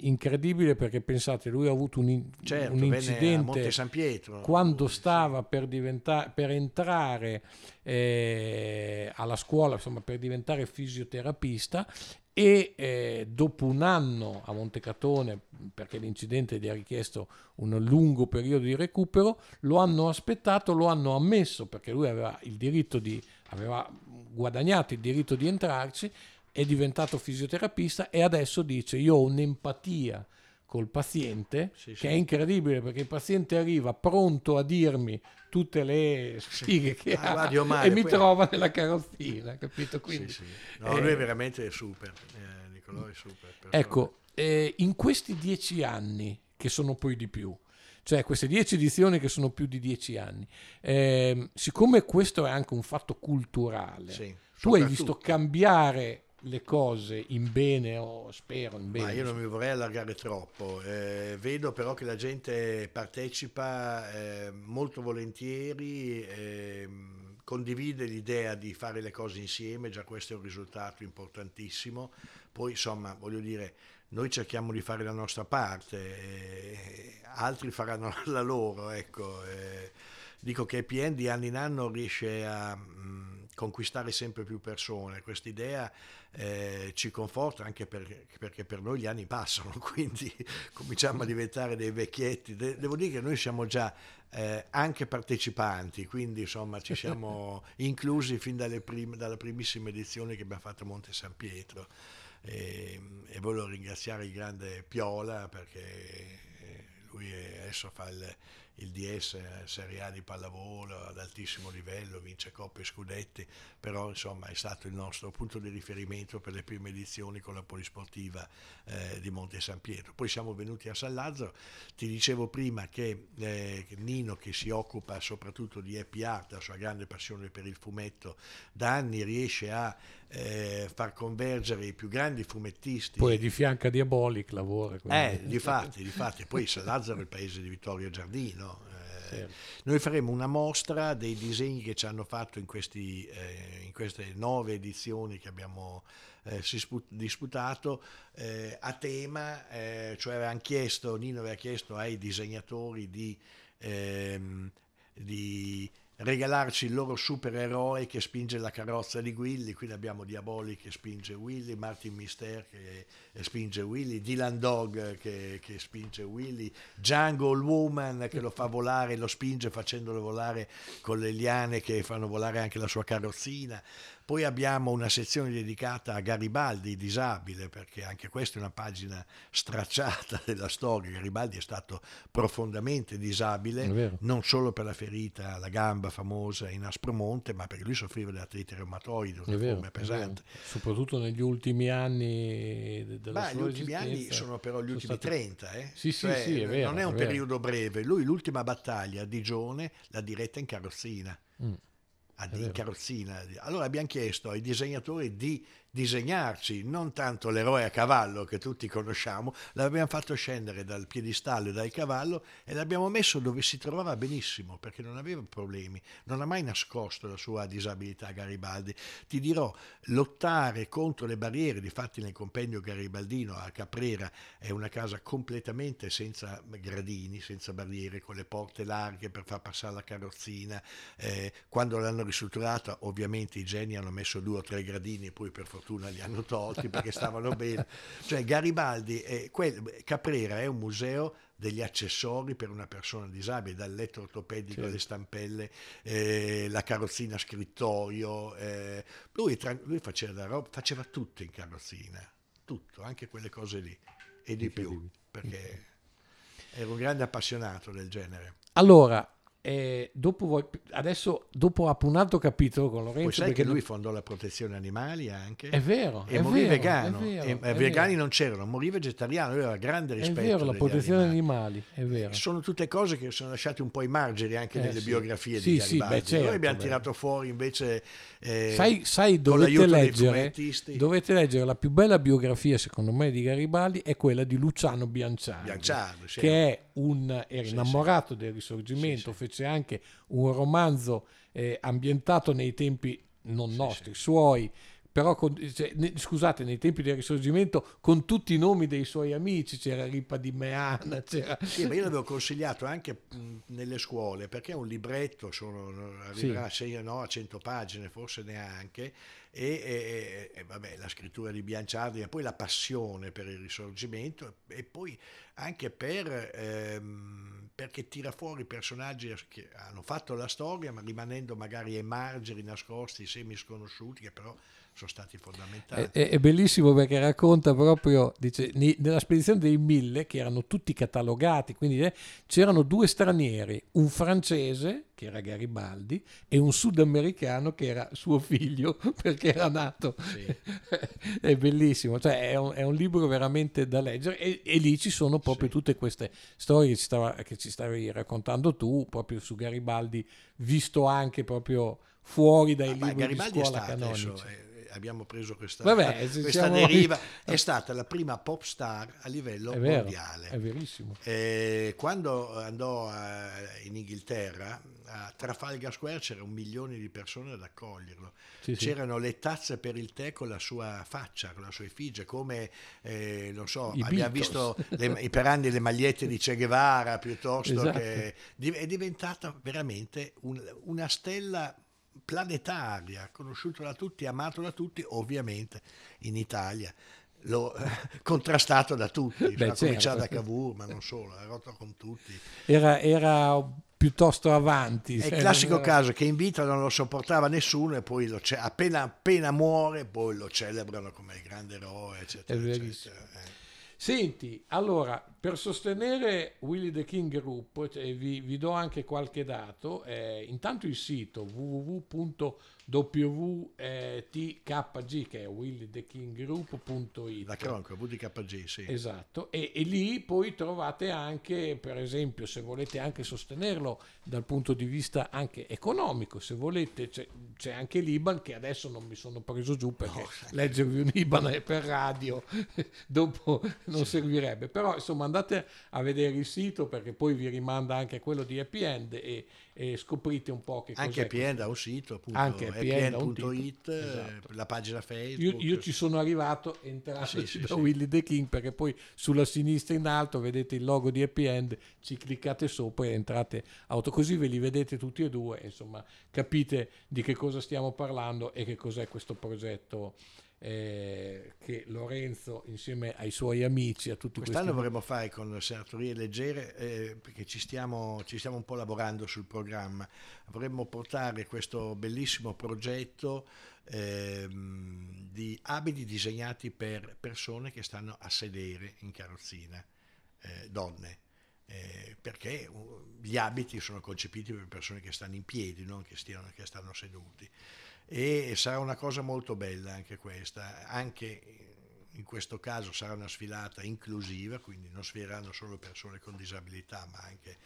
Speaker 1: incredibile perché pensate, lui ha avuto un,
Speaker 2: certo,
Speaker 1: un incidente
Speaker 2: Pietro.
Speaker 1: quando stava per, diventa- per entrare eh, alla scuola, insomma, per diventare fisioterapista e eh, dopo un anno a Montecatone, perché l'incidente gli ha richiesto un lungo periodo di recupero, lo hanno aspettato, lo hanno ammesso perché lui aveva il diritto di, aveva guadagnato il diritto di entrarci, è diventato fisioterapista e adesso dice io ho un'empatia col paziente
Speaker 2: Sì,
Speaker 1: che
Speaker 2: sì.
Speaker 1: è incredibile perché il paziente arriva pronto a dirmi tutte le sfighe che
Speaker 2: Ah,
Speaker 1: ha
Speaker 2: Omare,
Speaker 1: e mi trova nella carrozzina, capito? Quindi,
Speaker 2: sì. No,
Speaker 1: eh,
Speaker 2: lui è veramente super, eh, Nicolò è super.
Speaker 1: Ecco, eh, in questi dieci anni, che sono poi di più, cioè queste dieci edizioni che sono più di dieci anni, ehm, siccome questo è anche un fatto culturale, tu hai visto cambiare le cose in bene o spero in bene.
Speaker 2: Ma io non mi vorrei allargare troppo, eh, vedo però che la gente partecipa eh, molto volentieri, ehm, condivide l'idea di fare le cose insieme, già questo è un risultato importantissimo, poi insomma voglio dire, noi cerchiamo di fare la nostra parte, eh, altri faranno <laughs> la loro, ecco. eh. dico che EPN di anno in anno riesce a mh, conquistare sempre più persone, questa idea eh, ci conforta anche per- perché per noi gli anni passano, <laughs> quindi cominciamo a diventare dei vecchietti. De- devo dire che noi siamo già eh, anche partecipanti, quindi insomma ci siamo <laughs> inclusi fin dalle prim- dalla primissima edizione che abbiamo fatto a Monte San Pietro. E, e voglio ringraziare il grande Piola perché eh, lui è- adesso fa il, il DS Serie A di pallavolo ad altissimo livello, vince coppe e scudetti, però insomma è stato il nostro punto di riferimento per le prime edizioni con la polisportiva eh, di Monte San Pietro. Poi siamo venuti a San Lazzaro, ti dicevo prima che eh, Nino che si occupa soprattutto di happy art, la sua grande passione per il fumetto, da anni riesce a eh, far convergere i più grandi fumettisti.
Speaker 1: Poi di fianco a Diabolic lavora.
Speaker 2: Eh, di fatti, di fatti. Poi San Lazzaro è il paese di Vittorio Giardino. Eh, noi faremo una mostra dei disegni che ci hanno fatto in, questi, eh, in queste nove edizioni che abbiamo eh, disputato eh, a tema, eh, cioè avevano chiesto, Nino aveva chiesto ai disegnatori di, ehm, di regalarci il loro supereroe che spinge la carrozza di Willy, quindi abbiamo Diaboli che spinge Willy, Martin Mister che spinge Willy, Dylan Dog che, che spinge Willy, Jungle Woman che lo fa volare, lo spinge facendolo volare con le liane che fanno volare anche la sua carrozzina. Poi abbiamo una sezione dedicata a Garibaldi, disabile, perché anche questa è una pagina stracciata <laughs> della storia. Garibaldi è stato profondamente disabile, non solo per la ferita alla gamba famosa in Aspromonte, ma perché lui soffriva di artrite reumatoide, una forma pesante.
Speaker 1: Soprattutto negli ultimi anni della
Speaker 2: ma
Speaker 1: sua
Speaker 2: gli ultimi anni sono però gli ultimi stati... 30, eh?
Speaker 1: Sì, sì, cioè, sì, è vero,
Speaker 2: non è un
Speaker 1: è
Speaker 2: periodo breve. Lui l'ultima battaglia a Digione l'ha diretta in carrozzina. Mm in carrozzina. Allora abbiamo chiesto ai disegnatori di disegnarci non tanto l'eroe a cavallo che tutti conosciamo, l'abbiamo fatto scendere dal piedistallo e dal cavallo e l'abbiamo messo dove si trovava benissimo perché non aveva problemi, non ha mai nascosto la sua disabilità Garibaldi. Ti dirò, lottare contro le barriere, difatti nel compendio garibaldino a Caprera è una casa completamente senza gradini, senza barriere, con le porte larghe per far passare la carrozzina. Eh, quando l'hanno ristrutturata ovviamente i geni hanno messo due o tre gradini e poi per fortuna fortuna li hanno tolti perché stavano bene. Cioè Garibaldi, è, quel, Caprera è un museo degli accessori per una persona disabile, dal letto ortopedico alle stampelle, eh, la carrozzina scrittoio. Eh. Lui, tra, lui faceva, roba, faceva, tutto in carrozzina, tutto, anche quelle cose lì e di più, perché era un grande appassionato del genere.
Speaker 1: Allora, e dopo voi, adesso dopo apro un altro capitolo con Lorenzo. Poi
Speaker 2: sai che lui fondò la protezione animali anche.
Speaker 1: È vero.
Speaker 2: E
Speaker 1: è
Speaker 2: morì
Speaker 1: vero,
Speaker 2: vegano.
Speaker 1: È vero,
Speaker 2: e, vegani
Speaker 1: vero.
Speaker 2: non c'erano, morì vegetariano, aveva grande rispetto.
Speaker 1: È vero, la protezione animali. animali, è vero.
Speaker 2: Sono tutte cose che sono lasciate un po' in margine anche eh, nelle
Speaker 1: sì.
Speaker 2: biografie
Speaker 1: sì,
Speaker 2: di
Speaker 1: Garibaldi.
Speaker 2: Sì, beh, certo,
Speaker 1: Noi
Speaker 2: abbiamo
Speaker 1: beh.
Speaker 2: tirato fuori invece. Eh,
Speaker 1: sai, sai dovete, leggere, dovete leggere la più bella biografia, secondo me, di Garibaldi è quella di Luciano Bianciardi,
Speaker 2: Bianciardi sì.
Speaker 1: che è un, era innamorato del risorgimento, fece anche un romanzo eh, ambientato nei tempi non nostri, suoi, però con, cioè, ne, scusate, nei tempi del risorgimento con tutti i nomi dei suoi amici, c'era Ripa di Meana, c'era...
Speaker 2: Sì, ma io l'avevo consigliato anche nelle scuole, perché è un libretto, sono, arriverà sì. a, no, a 100 pagine, forse neanche, e, e, e, vabbè, la scrittura di Bianciardi, e poi la passione per il risorgimento, e poi anche per... Ehm, perché tira fuori personaggi che hanno fatto la storia, ma rimanendo magari ai margini, nascosti, semi sconosciuti, che però sono stati fondamentali.
Speaker 1: È, è, bellissimo perché racconta proprio, dice, nella spedizione dei mille, che erano tutti catalogati, quindi eh, c'erano due stranieri, un francese, che era Garibaldi, e un sudamericano che era suo figlio, <laughs> perché era nato. Sì. <laughs> è bellissimo, cioè è un, è un, libro veramente da leggere e, e lì ci sono proprio sì. tutte queste storie che ci, stava, che ci stavi raccontando tu, proprio su Garibaldi, visto anche proprio fuori dai ah, libri
Speaker 2: Garibaldi
Speaker 1: di scuola canonici.
Speaker 2: Adesso, eh, abbiamo preso questa,
Speaker 1: Vabbè,
Speaker 2: questa deriva, è stata la prima pop star a livello
Speaker 1: è vero,
Speaker 2: mondiale.
Speaker 1: È verissimo.
Speaker 2: E quando andò a, in Inghilterra, a Trafalgar Square c'era un milione di persone ad accoglierlo. Sì, C'erano sì. le tazze per il tè con la sua faccia, con la sua effigie, come, eh, non so,
Speaker 1: I
Speaker 2: abbiamo
Speaker 1: Beatles.
Speaker 2: visto le, per anni le magliette di Che Guevara, piuttosto
Speaker 1: Esatto.
Speaker 2: che... È diventata veramente un, una stella planetaria, conosciuto da tutti, amato da tutti, ovviamente in Italia. Lo, eh, <laughs> contrastato da tutti,
Speaker 1: Beh,
Speaker 2: cioè, cominciato
Speaker 1: certo.
Speaker 2: da Cavour, ma non solo, ha rotto con tutti.
Speaker 1: Era, era piuttosto avanti.
Speaker 2: È il classico caso che in vita non lo sopportava nessuno e poi lo appena, appena muore poi lo celebrano come il grande eroe, eccetera. Eccetera.
Speaker 1: Eh. Senti, allora per sostenere Willy the King Group, cioè, vi, vi, do anche qualche dato, eh, intanto il sito www.wtkg che è willythekinggroup.it
Speaker 2: la cronaca WTKG sì.
Speaker 1: Esatto e, e, lì poi trovate anche per esempio se volete anche sostenerlo dal punto di vista anche economico se volete c'è, c'è anche l'Iban che adesso non mi sono preso giù perché no, leggervi un Iban per radio <laughs> dopo non sì. servirebbe. Però insomma andate a vedere il sito perché poi vi rimanda anche quello di Happy End e, e scoprite un po' che
Speaker 2: anche
Speaker 1: Happy
Speaker 2: End ha un sito appunto
Speaker 1: anche
Speaker 2: happyend.it esatto. la pagina Facebook
Speaker 1: io, io, ci sono arrivato entrando sì, sì, <laughs> da sì. Willy the King perché poi sulla sinistra in alto vedete il logo di Happy End ci cliccate sopra e entrate auto così ve li vedete tutti e due insomma capite di che cosa stiamo parlando e che cos'è questo progetto eh, che Lorenzo insieme ai suoi amici, a tutti
Speaker 2: Quest'anno
Speaker 1: questi...
Speaker 2: vorremmo fare con Senatorie Leggere eh, perché ci stiamo, ci stiamo un po' lavorando sul programma. Vorremmo portare questo bellissimo progetto eh, di abiti disegnati per persone che stanno a sedere in carrozzina, eh, donne. Eh, perché uh, gli abiti sono concepiti per persone che stanno in piedi, non che, stiano, che stanno seduti e sarà una cosa molto bella anche questa, anche in questo caso sarà una sfilata inclusiva, quindi non sfileranno solo persone con disabilità, ma anche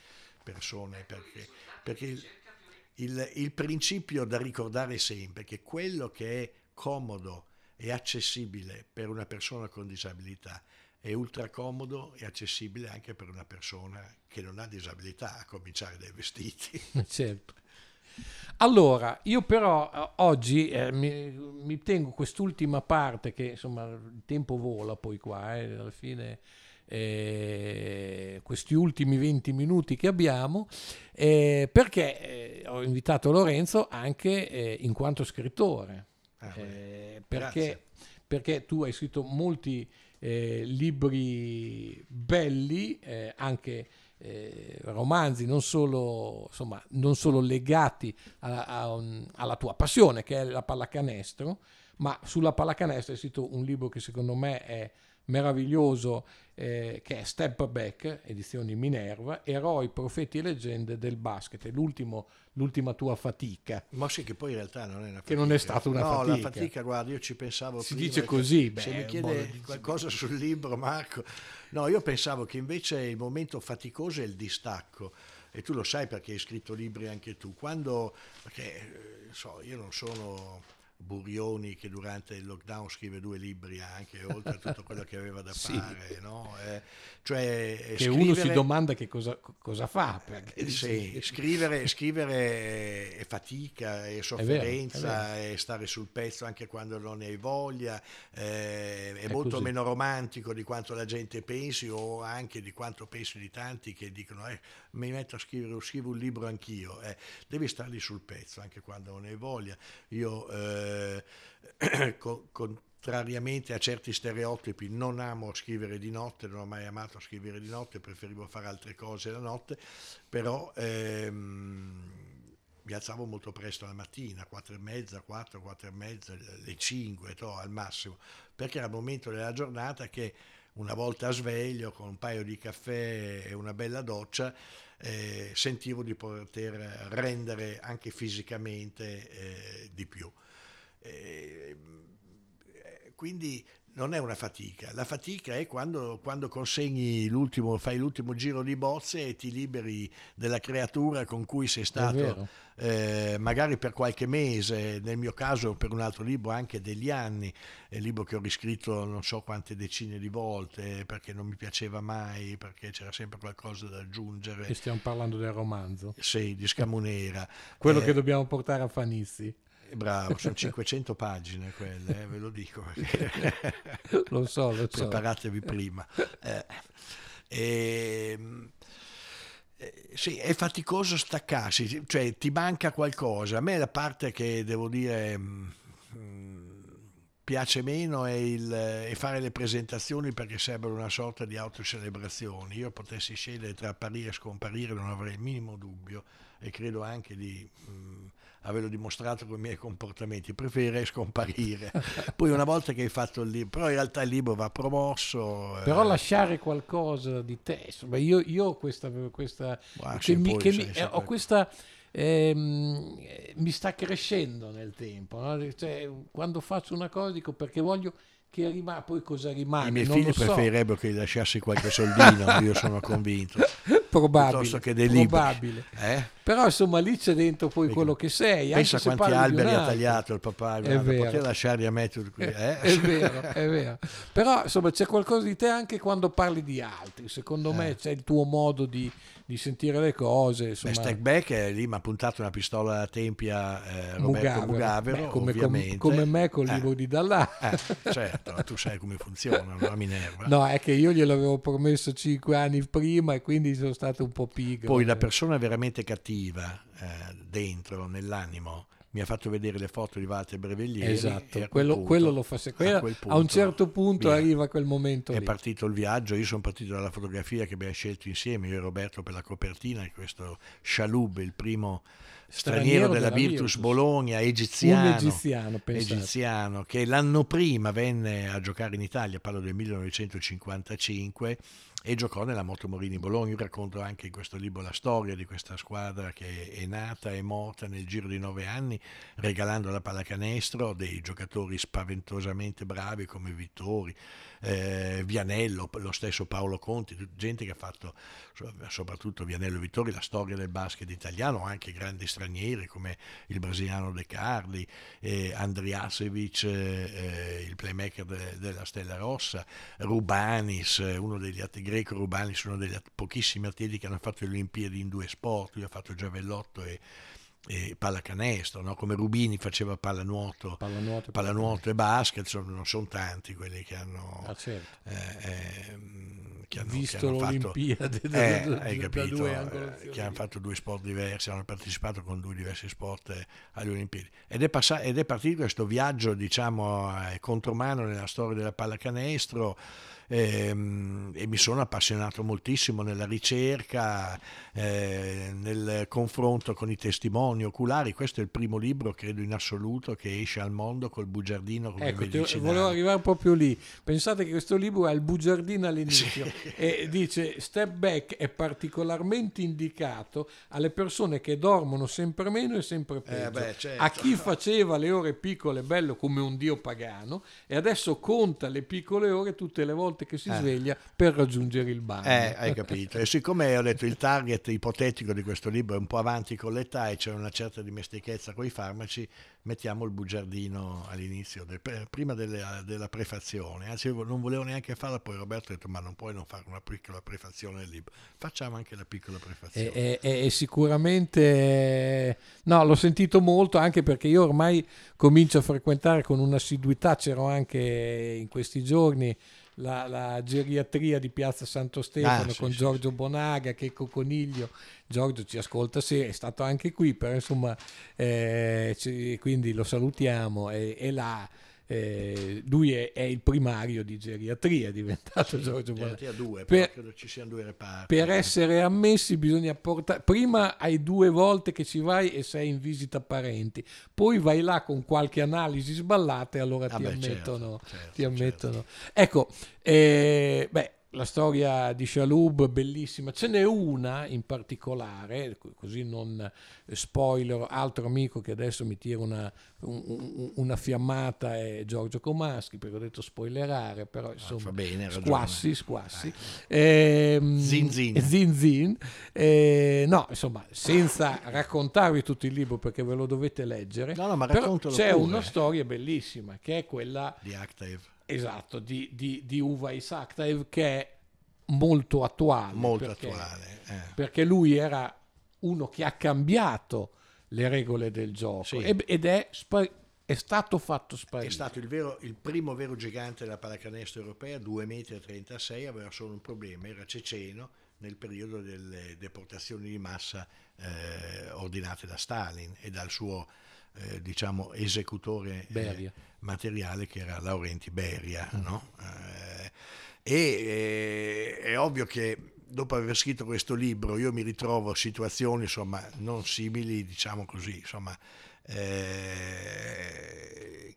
Speaker 2: persone, perché, perché il, il, il principio da ricordare sempre è che quello che è comodo e accessibile per una persona con disabilità è ultra comodo e accessibile anche per una persona che non ha disabilità, a cominciare dai vestiti. <laughs>
Speaker 1: Certo. Allora, io però eh, oggi eh, mi, mi, tengo quest'ultima parte che insomma il tempo vola poi qua, eh, alla fine eh, questi ultimi 20 minuti che abbiamo, eh, perché eh, ho invitato Lorenzo anche in quanto scrittore, ah, perché, perché, tu hai scritto molti libri belli, anche eh, romanzi non solo, insomma, non solo legati a, a, alla tua passione che è la pallacanestro, ma sulla pallacanestro è scritto un libro che secondo me è meraviglioso eh, che è Step Back, edizioni Minerva, Eroi, Profeti e Leggende del basket, è l'ultima tua fatica.
Speaker 2: Ma sì, che poi in realtà non è una fatica.
Speaker 1: Che non è stata una
Speaker 2: no,
Speaker 1: fatica.
Speaker 2: No, la fatica, guarda, io ci pensavo
Speaker 1: si
Speaker 2: prima.
Speaker 1: Dice così,
Speaker 2: beh,
Speaker 1: Se
Speaker 2: mi chiede qualcosa sul libro, Marco, no, io pensavo che invece il momento faticoso è il distacco. E tu lo sai perché hai scritto libri anche tu, quando, perché eh, so, io non sono Burioni che durante il lockdown scrive due libri anche, oltre a tutto quello che aveva da <laughs> sì. fare. No? Eh, cioè,
Speaker 1: che scrivere, uno si domanda che cosa, cosa fa. Perché,
Speaker 2: eh, sì, scrivere, scrivere, è fatica, è sofferenza, è, vero, è, è, stare sul pezzo anche quando non ne hai voglia, eh, è, è, molto così. meno romantico di quanto la gente pensi o anche di quanto pensi di tanti che dicono eh, mi metto a scrivere, scrivo un libro anch'io. Eh, devi stare lì sul pezzo anche quando non hai voglia. Io eh, <clears throat> con, contrariamente a certi stereotipi non amo scrivere di notte, non ho mai amato scrivere di notte, preferivo fare altre cose la notte, però ehm, mi alzavo molto presto la mattina, 4 e mezza, 4, 4 e mezza, le 5 to, al massimo, perché era il momento della giornata che una volta sveglio con un paio di caffè e una bella doccia eh, sentivo di poter rendere anche fisicamente eh, di più. Eh, quindi non è una fatica, la fatica è quando, quando consegni l'ultimo, fai l'ultimo giro di bozze e ti liberi della creatura con cui sei stato eh, magari per qualche mese, nel mio caso per un altro libro anche degli anni, è un libro che ho riscritto non so quante decine di volte perché non mi piaceva mai, perché c'era sempre qualcosa da aggiungere.
Speaker 1: E stiamo parlando del romanzo.
Speaker 2: Sì, di Scamunera.
Speaker 1: Quello eh, che dobbiamo portare a Fanissi.
Speaker 2: Bravo, sono 500 pagine quelle, eh, ve lo dico. <laughs>
Speaker 1: lo so, lo so.
Speaker 2: Preparatevi prima. Eh, ehm, eh, sì, è faticoso staccarsi, cioè ti manca qualcosa. A me la parte che devo dire... Mm, piace meno è, il, è, fare le presentazioni perché sembrano una sorta di autocelebrazioni. Io potessi scegliere tra apparire e scomparire, non avrei il minimo dubbio e credo anche di mh, averlo dimostrato con i miei comportamenti. Preferirei scomparire. <laughs> Poi una volta che hai fatto il libro, però in realtà il libro va promosso.
Speaker 1: Però eh. lasciare qualcosa di te, insomma, io, io ho questa... questa che mi, che mi, eh, ho questa ehm, mi sta crescendo nel tempo. No? Cioè, quando faccio una cosa dico perché voglio che rimane, poi cosa rimane?
Speaker 2: I miei non figli preferirebbero so. che gli lasciassi qualche soldino, <laughs> io sono convinto.
Speaker 1: Probabile, che dei probabile. Eh? Però insomma lì c'è dentro poi Dico, quello che sei.
Speaker 2: Pensa quanti alberi ha tagliato il papà, guarda, poter lasciarli a me qui.
Speaker 1: Eh? È vero, è vero. Però insomma c'è qualcosa di te anche quando parli di altri, secondo eh. me c'è il tuo modo di, di sentire le cose. Insomma. Beh,
Speaker 2: Stackback è lì, mi ha puntato una pistola alla tempia eh, Roberto Mugavero, Beh, come,
Speaker 1: come, come, me col libro eh. di Dallà.
Speaker 2: Eh, certo, tu sai come funziona, la Minerva.
Speaker 1: No, è che io gliel'avevo promesso cinque anni prima e quindi sono stato un po' pigro.
Speaker 2: Poi la persona veramente cattiva eh, dentro, nell'animo, mi ha fatto vedere le foto di Walter Breveglieri.
Speaker 1: Esatto, quello, punto, quello, lo fa sempre. A, punto, a, un certo punto via. arriva quel momento.
Speaker 2: È
Speaker 1: lì.
Speaker 2: partito il viaggio, io sono partito dalla fotografia che abbiamo scelto insieme, io e Roberto per la copertina, questo Shalub, il primo straniero, straniero della, della Virtus, Virtus, Bologna, egiziano,
Speaker 1: un egiziano,
Speaker 2: egiziano, che l'anno prima venne a giocare in Italia, parlo del 1955 e giocò nella Moto Morini Bologna. Io racconto anche in questo libro la storia di questa squadra che è nata e morta nel giro di nove anni, regalando alla pallacanestro dei giocatori spaventosamente bravi come Vittori, eh, Vianello, lo stesso Paolo Conti, gente che ha fatto, soprattutto Vianello Vittori, la storia del basket italiano, anche grandi stranieri come il brasiliano De Carli, eh, Andriasevic, eh, il playmaker de, della Stella Rossa, Rubanis, uno degli altri greco Rubanis, uno degli pochissimi atleti che hanno fatto le Olimpiadi in due sport, lui ha fatto giavellotto e e pallacanestro, no? come Rubini faceva pallanuoto,
Speaker 1: pallanuoto,
Speaker 2: pallanuoto e basket, sono, non sono tanti quelli che hanno,
Speaker 1: ah, certo.
Speaker 2: eh, eh,
Speaker 1: che hanno visto che hanno l'Olimpiade
Speaker 2: fatto, da, eh, da, hai capito, eh, che hanno fatto due sport diversi, hanno partecipato con due diversi sport eh, alle Olimpiadi. Ed è, passato, ed è partito questo viaggio, diciamo, eh, contromano nella storia della pallacanestro e, ehm, e mi sono appassionato moltissimo nella ricerca, eh, nel confronto con i testimoni oculari. Questo è il primo libro, credo in assoluto, che esce al mondo col bugiardino come
Speaker 1: ecco, te, volevo arrivare proprio lì. Pensate che questo libro ha il bugiardino all'inizio sì. e dice Step Back è particolarmente indicato alle persone che dormono sempre meno e sempre eh, peggio. Eh beh, certo. A chi faceva le ore piccole bello come un dio pagano e adesso conta le piccole ore tutte le volte volte che si eh. sveglia per raggiungere il bagno.
Speaker 2: Eh, hai capito. E siccome ho detto il target ipotetico di questo libro è un po' avanti con l'età e c'è una certa dimestichezza con i farmaci, mettiamo il bugiardino all'inizio, del, prima delle, della prefazione. Anzi, io non volevo neanche farla, poi Roberto ha detto ma non puoi non fare una piccola prefazione del libro. Facciamo anche la piccola prefazione.
Speaker 1: E, e, e sicuramente, no, l'ho sentito molto anche perché io ormai comincio a frequentare con un'assiduità, c'ero anche in questi giorni la, la, geriatria di Piazza Santo Stefano ah, con sì, Giorgio sì. Bonaga, Checco Coniglio. Giorgio ci ascolta, sì, è stato anche qui, però insomma, eh, ci, quindi lo salutiamo. E, e là eh, lui è, è, il primario di geriatria, è diventato Giorgio
Speaker 2: Geriatria 2, per, credo ci siano due reparti.
Speaker 1: Per essere ammessi bisogna portare, prima hai due volte che ci vai e sei in visita parenti, poi vai là con qualche analisi sballata e allora ah ti, beh, ammettono, certo, certo, ti ammettono. Certo. Ecco, eh, beh, la storia di Shaloub bellissima, ce n'è una in particolare, così non spoiler, altro amico che adesso mi tira una, un, una fiammata è Giorgio Comaschi, perché ho detto spoilerare, però ah, insomma, ah,
Speaker 2: bene,
Speaker 1: squassi, squassi. Eh.
Speaker 2: Zin zin.
Speaker 1: zin, zin. Eh, no, insomma, senza raccontarvi tutto il libro perché ve lo dovete leggere,
Speaker 2: no, no,
Speaker 1: c'è
Speaker 2: pure.
Speaker 1: una storia bellissima che è quella
Speaker 2: di Active
Speaker 1: Esatto, di, di, di Uva Isaktaev che è molto attuale.
Speaker 2: Molto perché, attuale. Eh.
Speaker 1: Perché lui era uno che ha cambiato le regole del gioco sì. ed è, è, stato fatto sparire.
Speaker 2: È stato il, vero, il, primo vero gigante della pallacanestro europea, 2,36 m, aveva solo un problema, era ceceno nel periodo delle deportazioni di massa eh, ordinate da Stalin e dal suo eh, diciamo, esecutore eh, materiale che era Laurenti Beria. Mm. No? Eh, e eh, è ovvio che dopo aver scritto questo libro io mi ritrovo situazioni insomma non simili diciamo così insomma eh,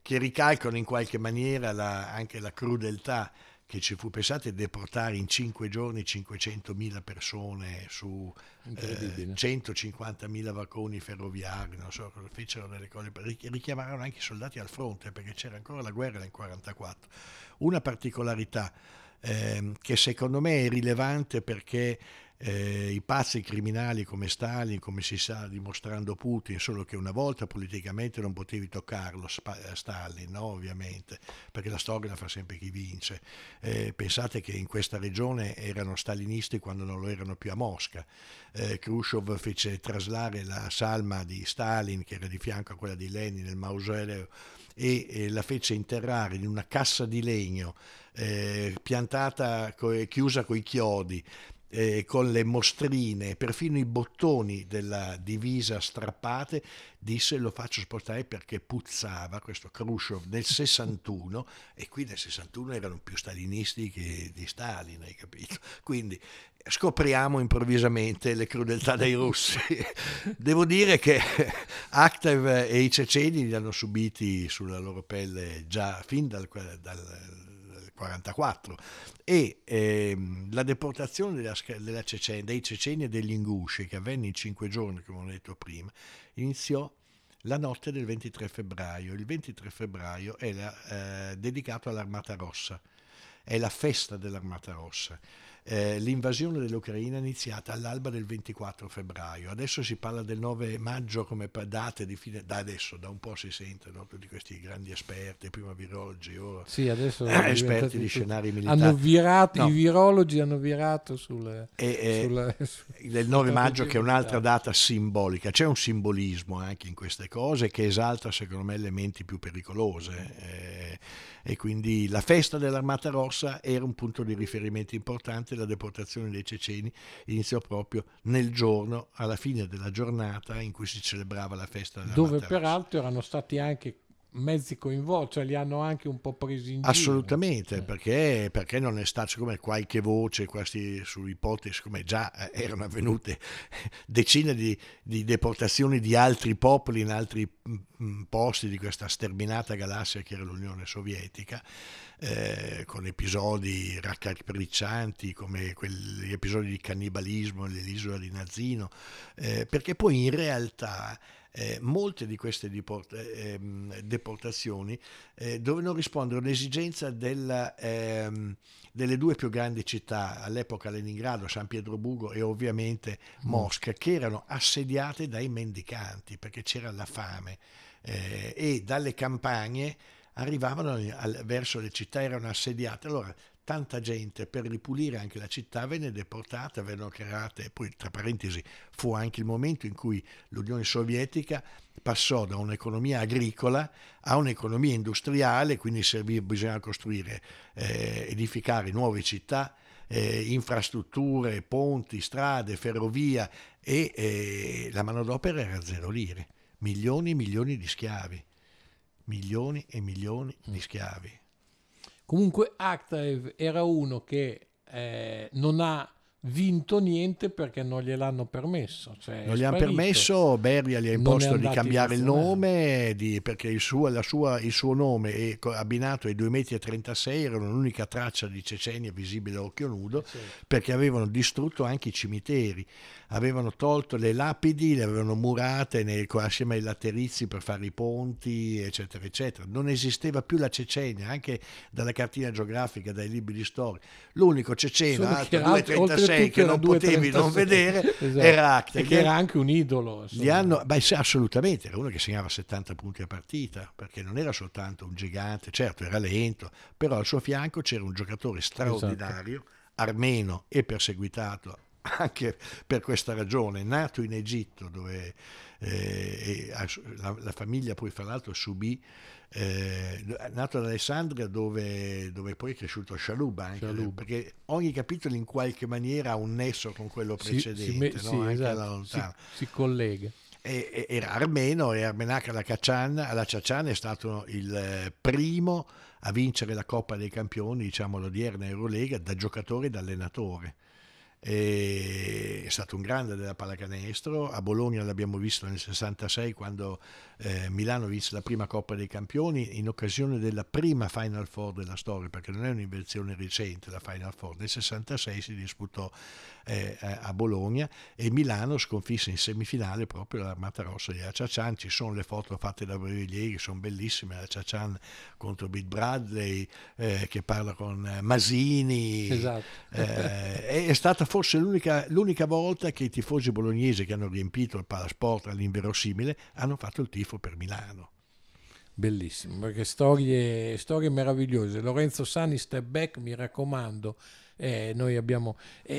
Speaker 2: che ricalcano in qualche maniera la, anche la crudeltà che ci fu, pensate, deportare in cinque giorni 500.000 persone su eh, 150.000 vagoni ferroviari, non so cosa fecero delle cose, richiamarono anche i soldati al fronte perché c'era ancora la guerra nel 1944. Una particolarità eh, che secondo me è rilevante perché eh, i pazzi criminali come Stalin, come si sta dimostrando Putin, solo che una volta politicamente non potevi toccarlo, eh, Stalin, no? ovviamente, perché la storia la fa sempre chi vince. Eh, pensate che in questa regione erano stalinisti quando non lo erano più a Mosca. Eh, Khrushchev fece traslare la salma di Stalin, che era di fianco a quella di Lenin, nel mausoleo, e eh, la fece interrare in una cassa di legno eh, piantata, chiusa coi chiodi eh, con le mostrine, perfino i bottoni della divisa strappate, disse lo faccio spostare perché puzzava questo Khrushchev nel <laughs> 61 e qui nel 61 erano più stalinisti che di Stalin, hai capito? Quindi scopriamo improvvisamente le crudeltà dei russi. <laughs> Devo dire che Aktev e i ceceni li hanno subiti sulla loro pelle già fin dal, dal 44 e ehm, la deportazione della, della Cecenia, dei ceceni e degli ingusci che avvenne in cinque giorni, come ho detto prima, iniziò la notte del 23 febbraio. Il 23 febbraio la, eh, dedicato all'Armata Rossa, è la festa dell'Armata Rossa eh, l'invasione dell'Ucraina è iniziata all'alba del 24 febbraio. Adesso si parla del 9 maggio come date di fine, da adesso, da un po' si sente, no? tutti questi grandi esperti, prima virologi, ora
Speaker 1: sì,
Speaker 2: eh, <clears throat> esperti di scenari militari.
Speaker 1: Hanno virato, no. I virologi hanno virato sul,
Speaker 2: e, sulla, <laughs> del 9 maggio che è un'altra data simbolica. C'è un simbolismo anche in queste cose che esalta secondo me elementi più pericolosi. Eh, e quindi la festa dell'Armata Rossa era un punto di riferimento importante, la deportazione dei ceceni iniziò proprio nel giorno, alla fine della giornata in cui si celebrava la festa dell'Armata
Speaker 1: Dove
Speaker 2: Rossa.
Speaker 1: peraltro erano stati anche mezzi coinvolti, cioè li hanno anche un po' presi in
Speaker 2: giro. Assolutamente, perché, perché, non è stato, siccome qualche voce, questi su ipotesi, siccome già eh, erano avvenute <laughs> decine di, di, deportazioni di altri popoli in altri mm, mm, posti di questa sterminata galassia che era l'Unione Sovietica, eh, con episodi raccapriccianti come quegli episodi di cannibalismo nell'isola di Nazino, eh, perché poi in realtà eh, molte di queste deport- eh, deportazioni eh, dovevano rispondere all'esigenza della, ehm, delle due più grandi città, all'epoca Leningrado, San Pietroburgo e ovviamente mm. Mosca, che erano assediate dai mendicanti perché c'era la fame eh, e dalle campagne arrivavano al, verso le città, erano assediate. Allora tanta gente per ripulire anche la città venne deportata, vennero create, poi tra parentesi fu anche il momento in cui l'Unione Sovietica passò da un'economia agricola a un'economia industriale, quindi serviva, bisognava costruire, eh, edificare nuove città, eh, infrastrutture, ponti, strade, ferrovia e eh, la manodopera era zero lire, milioni e milioni di schiavi, milioni e milioni di schiavi
Speaker 1: Comunque Aktaev era uno che eh, non ha vinto niente perché non gliel'hanno permesso. Cioè
Speaker 2: non gli hanno permesso, Beria gli ha imposto di cambiare il nome di, perché il suo, sua, il suo nome è, abbinato ai 2,36 m erano l'unica traccia di Cecenia visibile a occhio nudo sì. perché avevano distrutto anche i cimiteri, avevano tolto le lapidi, le avevano murate nel, assieme ai laterizi per fare i ponti, eccetera, eccetera. Non esisteva più la Cecenia, anche dalla cartina geografica, dai libri di storia. L'unico ceceno, 2,36 José che non potevi non vedere <laughs> esatto. era Acte.
Speaker 1: Che era anche un idolo.
Speaker 2: Hanno, beh, assolutamente, era uno che segnava 70 punti a partita, perché non era soltanto un gigante, certo era lento, però al suo fianco c'era un giocatore straordinario, esatto. armeno e perseguitato anche per questa ragione, nato in Egitto dove eh, eh la, la famiglia poi fra l'altro subì eh, nato ad Alessandria dove, dove, poi è cresciuto a Shaluba, anche, Shalub. perché ogni capitolo in qualche maniera ha un nesso con quello precedente,
Speaker 1: si, si, no? sì, esatto, si, si collega.
Speaker 2: era armeno e Armenac alla Caccian, alla Ciacian è stato il eh, primo a vincere la Coppa dei Campioni, diciamo l'odierna Eurolega, da giocatore e da allenatore è stato un grande della pallacanestro, a Bologna l'abbiamo visto nel 66 quando eh, Milano vinse la prima Coppa dei Campioni in occasione della prima Final Four della storia, perché non è un'invenzione recente la Final Four, nel 66 si disputò eh, a Bologna e Milano sconfisse in semifinale proprio l'Armata Rossa di Aciacian, ci sono le foto fatte da Breviglieri, sono bellissime, Aciacian contro Bill Bradley eh, che parla con Masini, esatto. Eh, è stata forse l'unica, l'unica volta che i tifosi bolognesi che hanno riempito il palasport all'inverosimile hanno fatto il tifo per Milano.
Speaker 1: Bellissimo, perché storie, storie meravigliose. Lorenzo Sani, step back, mi raccomando. Eh, noi abbiamo e,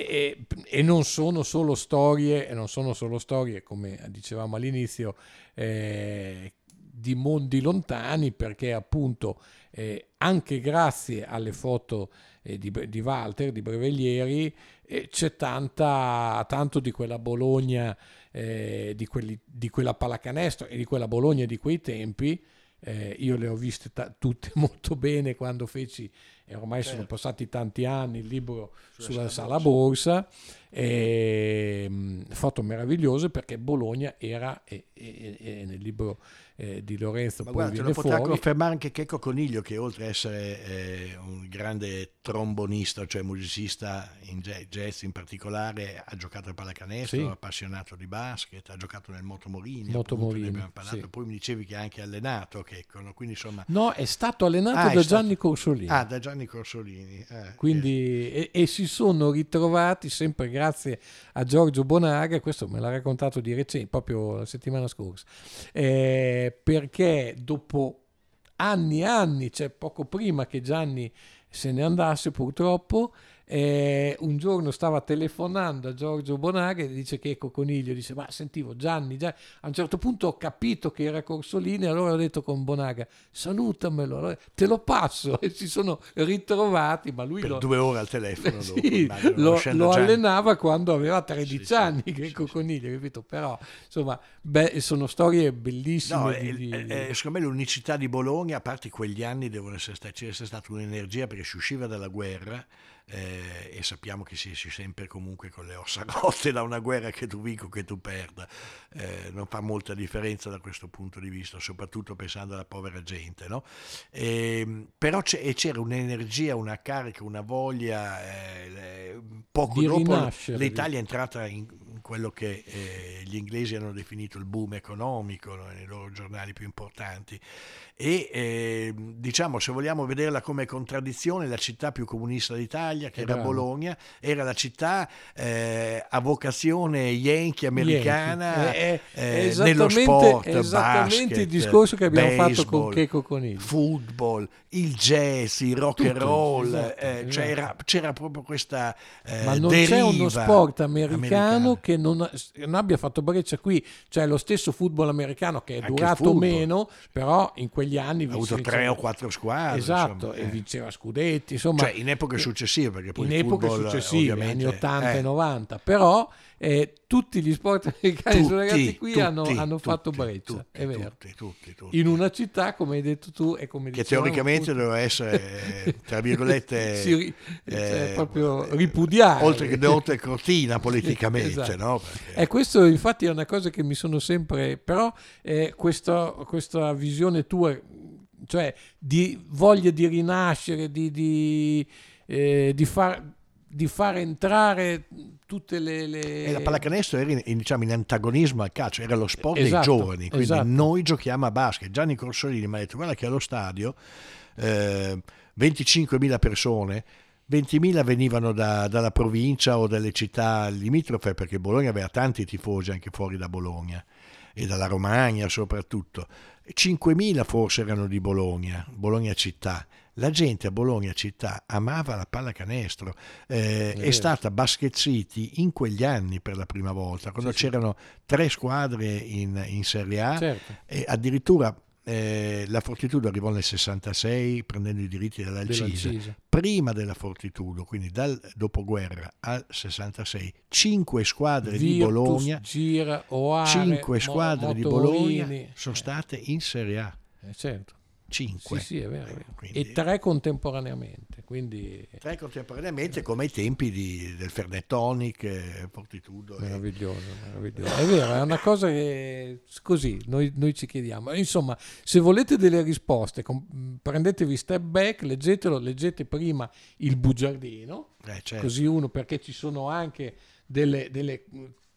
Speaker 1: e, e, non sono solo storie, e non sono solo storie, come dicevamo all'inizio, eh, di mondi lontani, perché appunto eh, anche grazie alle foto eh, di, di, Walter, di Breveglieri, eh, c'è tanta, tanto di quella Bologna, eh, di, quelli, di quella pallacanestro e di quella Bologna di quei tempi eh, io le ho viste ta- tutte <laughs> molto bene quando feci, e ormai certo. sono passati tanti anni, il libro sulla, sulla sala borsa, borsa e, mh, foto meravigliose perché Bologna era, e, e, e nel libro eh, di Lorenzo
Speaker 2: Ma
Speaker 1: poi
Speaker 2: guarda,
Speaker 1: viene
Speaker 2: lo potrà
Speaker 1: fuori.
Speaker 2: confermare anche Checco Coniglio che oltre ad essere eh, un grande trombonista, cioè musicista in jazz in particolare, ha giocato a pallacanestro, sì. appassionato di basket, ha giocato nel Moto Morini,
Speaker 1: Moto Morini
Speaker 2: sì. poi mi dicevi che ha anche allenato Checco, quindi insomma...
Speaker 1: No, è stato allenato ah, da Gianni
Speaker 2: stato...
Speaker 1: Corsolini.
Speaker 2: Ah, da Gianni Corsolini. Eh,
Speaker 1: quindi, eh. e, e, si sono ritrovati sempre grazie a Giorgio Bonaga, questo me l'ha raccontato di recente, proprio la settimana scorsa. Eh, perché dopo anni e anni, cioè poco prima che Gianni se ne andasse purtroppo, eh, un giorno stava telefonando a Giorgio Bonaga e dice che Ecco Coniglio dice ma sentivo Gianni, Gianni, a un certo punto ho capito che era Corsolini allora ho detto con Bonaga salutamelo allora, te lo passo <laughs> e si sono ritrovati ma lui
Speaker 2: per
Speaker 1: lo,
Speaker 2: due ore al telefono <laughs>
Speaker 1: sì, dopo, lo, lo allenava quando aveva 13 sì, anni sì, sì, Coniglio capito? Però insomma beh, sono storie bellissime
Speaker 2: no,
Speaker 1: di,
Speaker 2: di... Eh, secondo me l'unicità di Bologna a parte quegli anni devono essere stati, c'è stata un'energia perché si usciva dalla guerra eh, e sappiamo che si esce sempre comunque con le ossa rotte da una guerra che tu vinco che tu perda. Eh, non fa molta differenza da questo punto di vista, soprattutto pensando alla povera gente. No? E, ehm, però c'era un'energia, una carica, una voglia. Eh, poco
Speaker 1: di
Speaker 2: dopo l'Italia è entrata in quello che eh, gli inglesi hanno definito il boom economico no? nei loro giornali più importanti e eh, diciamo se vogliamo vederla come contraddizione la città più comunista d'Italia che era Bravo. Bologna era la città eh, a vocazione yankee americana
Speaker 1: yankee. Eh, nello sport esattamente basket, il discorso che abbiamo baseball, fatto con Checo Coniglio
Speaker 2: football il jazz il rock Tutto, and roll esatto, eh, esatto. C'era, c'era, proprio questa eh,
Speaker 1: ma non
Speaker 2: c'è
Speaker 1: uno sport americano, americano. che non, non, abbia fatto breccia qui cioè lo stesso football americano che è Anche durato meno però in quegli anni
Speaker 2: ha avuto tre o quattro squadre
Speaker 1: esatto
Speaker 2: insomma,
Speaker 1: e eh. vinceva scudetti insomma
Speaker 2: cioè in epoche successive perché poi
Speaker 1: in epoche successive anni 80 e 90 eh. però eh, tutti gli sport americani tutti, ragazzi qui tutti, hanno, hanno tutti, fatto breccia è vero in una città come hai detto tu e come
Speaker 2: che teoricamente doveva essere tra virgolette <laughs>
Speaker 1: sì, cioè, proprio ripudiare
Speaker 2: oltre che oltre crotina politicamente <laughs> esatto. no?
Speaker 1: Perché... e questo infatti è una cosa che mi sono sempre però eh, questa, questa visione tua cioè di voglia di rinascere di, di, eh, di far di far entrare tutte le... le...
Speaker 2: E la pallacanestro era in, in, diciamo, in, antagonismo al calcio, era lo sport esatto, dei giovani, quindi esatto. noi giochiamo a basket. Gianni Corsolini mi ha detto guarda che allo stadio eh, 25.000 persone, 20.000 venivano da, dalla provincia o dalle città limitrofe perché Bologna aveva tanti tifosi anche fuori da Bologna e dalla Romagna soprattutto. 5.000 forse erano di Bologna, Bologna città la gente a Bologna città amava la pallacanestro, eh, è, è stata Basket City in quegli anni per la prima volta, quando sì, c'erano sì. tre squadre in, in Serie A certo. e addirittura eh, la Fortitudo arrivò nel 66 prendendo i diritti dall'Alcise.
Speaker 1: Dell'Alcise.
Speaker 2: Prima della Fortitudo, quindi dal dopoguerra al 66, cinque squadre di
Speaker 1: Virtus,
Speaker 2: Bologna,
Speaker 1: Gira, Oare,
Speaker 2: cinque squadre di
Speaker 1: Motorini.
Speaker 2: Bologna sono state in Serie A.
Speaker 1: Eh, certo.
Speaker 2: Cinque.
Speaker 1: Sì, sì, è vero. è vero.
Speaker 2: Quindi-
Speaker 1: E tre contemporaneamente. Quindi
Speaker 2: Tre contemporaneamente come ai tempi di- del Fernettonic, eh, Fortitudo. e-
Speaker 1: Meraviglioso, meraviglioso. È vero, è una cosa che così noi, noi ci chiediamo. Insomma, se volete delle risposte, com- prendetevi step back, leggetelo, leggete prima il bugiardino,
Speaker 2: eh, certo.
Speaker 1: così uno perché ci sono anche delle... delle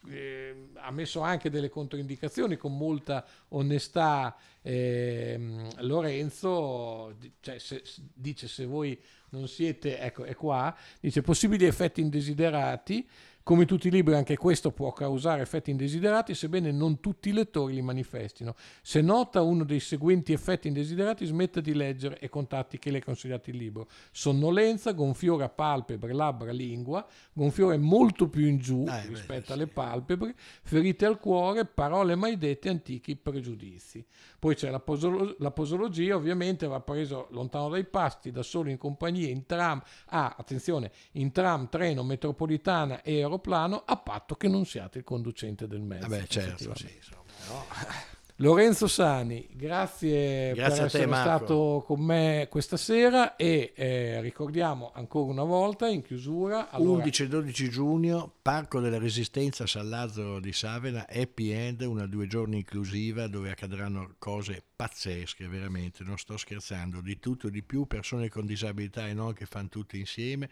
Speaker 1: eh, ha messo anche delle controindicazioni con molta onestà ehm, Lorenzo cioè, se- dice se voi non siete ecco è qua dice possibili effetti indesiderati come tutti i libri anche questo può causare effetti indesiderati sebbene non tutti i lettori li manifestino. Se nota uno dei seguenti effetti indesiderati smetta di leggere e contatti che le è consigliato il libro. Sonnolenza gonfiore a palpebre labbra lingua gonfiore molto più in giù
Speaker 2: Ah, eh, beh,
Speaker 1: rispetto
Speaker 2: sì.
Speaker 1: alle palpebre ferite al cuore parole mai dette antichi pregiudizi. Poi c'è la, posolo- la posologia ovviamente va preso lontano dai pasti da solo in compagnia in tram ah, attenzione in tram treno metropolitana e aeroplano a patto che non siate il conducente del mezzo
Speaker 2: Vabbè, certo, sì, insomma, no? <laughs>
Speaker 1: Lorenzo Sani, grazie,
Speaker 2: Grazie
Speaker 1: per
Speaker 2: te,
Speaker 1: essere
Speaker 2: Marco.
Speaker 1: stato con me questa sera e eh, ricordiamo ancora una volta in chiusura allora,
Speaker 2: 11 e 12 giugno, Parco della Resistenza San Lazzaro di Savena, Happy End, una due giorni inclusiva dove accadranno cose pazzesche, veramente, non sto scherzando, di tutto e di più, persone con disabilità e non che fanno tutte insieme,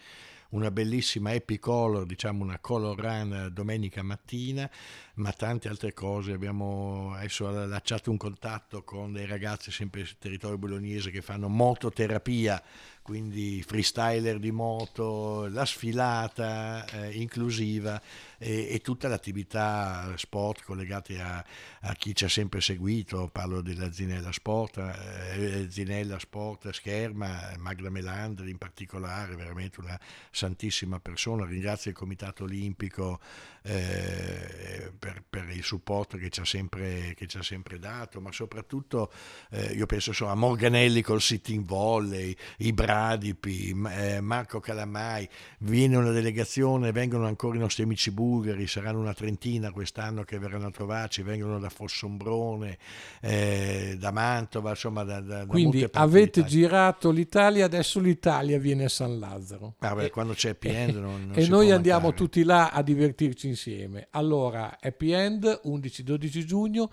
Speaker 2: una bellissima happy color, diciamo una color run domenica mattina, ma tante altre cose. Abbiamo adesso allacciato un contatto con dei ragazzi sempre sul territorio bolognese che fanno mototerapia, quindi freestyler di moto, la sfilata eh, inclusiva e, e tutta l'attività sport collegate a, a chi ci ha sempre seguito, parlo della Zinella Sport, eh, Zinella Sport Scherma, Magda Melandri in particolare, veramente una santissima persona, ringrazio il Comitato Olimpico eh, per, per il supporto che ci ha sempre, ci ha sempre dato, ma soprattutto eh, io penso insomma, a Morganelli col sitting volley, i Bradipi, M- eh, Marco Calamai, viene una delegazione, vengono ancora i nostri amici bulgari, saranno una trentina quest'anno che verranno a trovarci, vengono da Fossombrone, eh, da Mantova, insomma da, da, da
Speaker 1: quindi
Speaker 2: parti
Speaker 1: avete girato l'Italia adesso l'Italia viene a San Lazzaro
Speaker 2: Ah, beh,
Speaker 1: E-
Speaker 2: quando c'è happy end non, non <laughs>
Speaker 1: e noi andiamo
Speaker 2: mancare.
Speaker 1: tutti là a divertirci insieme. Allora, happy end 11-12 giugno.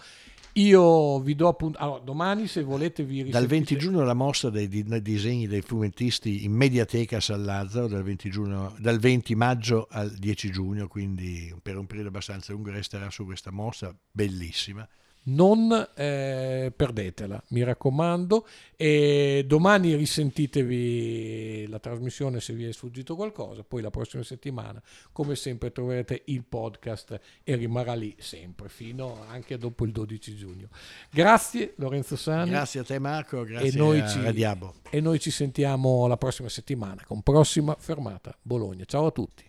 Speaker 1: Io vi do appunto. Allora, domani, se volete, vi
Speaker 2: Dal 20
Speaker 1: risentite-
Speaker 2: giugno la mostra dei disegni dei fumettisti in Mediateca a San Lazzaro, dal 20, giugno- dal 20 maggio al 10 giugno, quindi per un periodo abbastanza lungo resterà su questa mostra bellissima.
Speaker 1: Non eh, perdetela, mi raccomando. E domani risentitevi la trasmissione se vi è sfuggito qualcosa. Poi la prossima settimana, come sempre, troverete il podcast e rimarrà lì sempre fino anche dopo il 12 giugno. Grazie, Lorenzo Sani.
Speaker 2: Grazie a te Marco, grazie
Speaker 1: e noi, ci,
Speaker 2: Radiabo.
Speaker 1: e noi ci sentiamo la prossima settimana con prossima fermata Bologna. Ciao a tutti.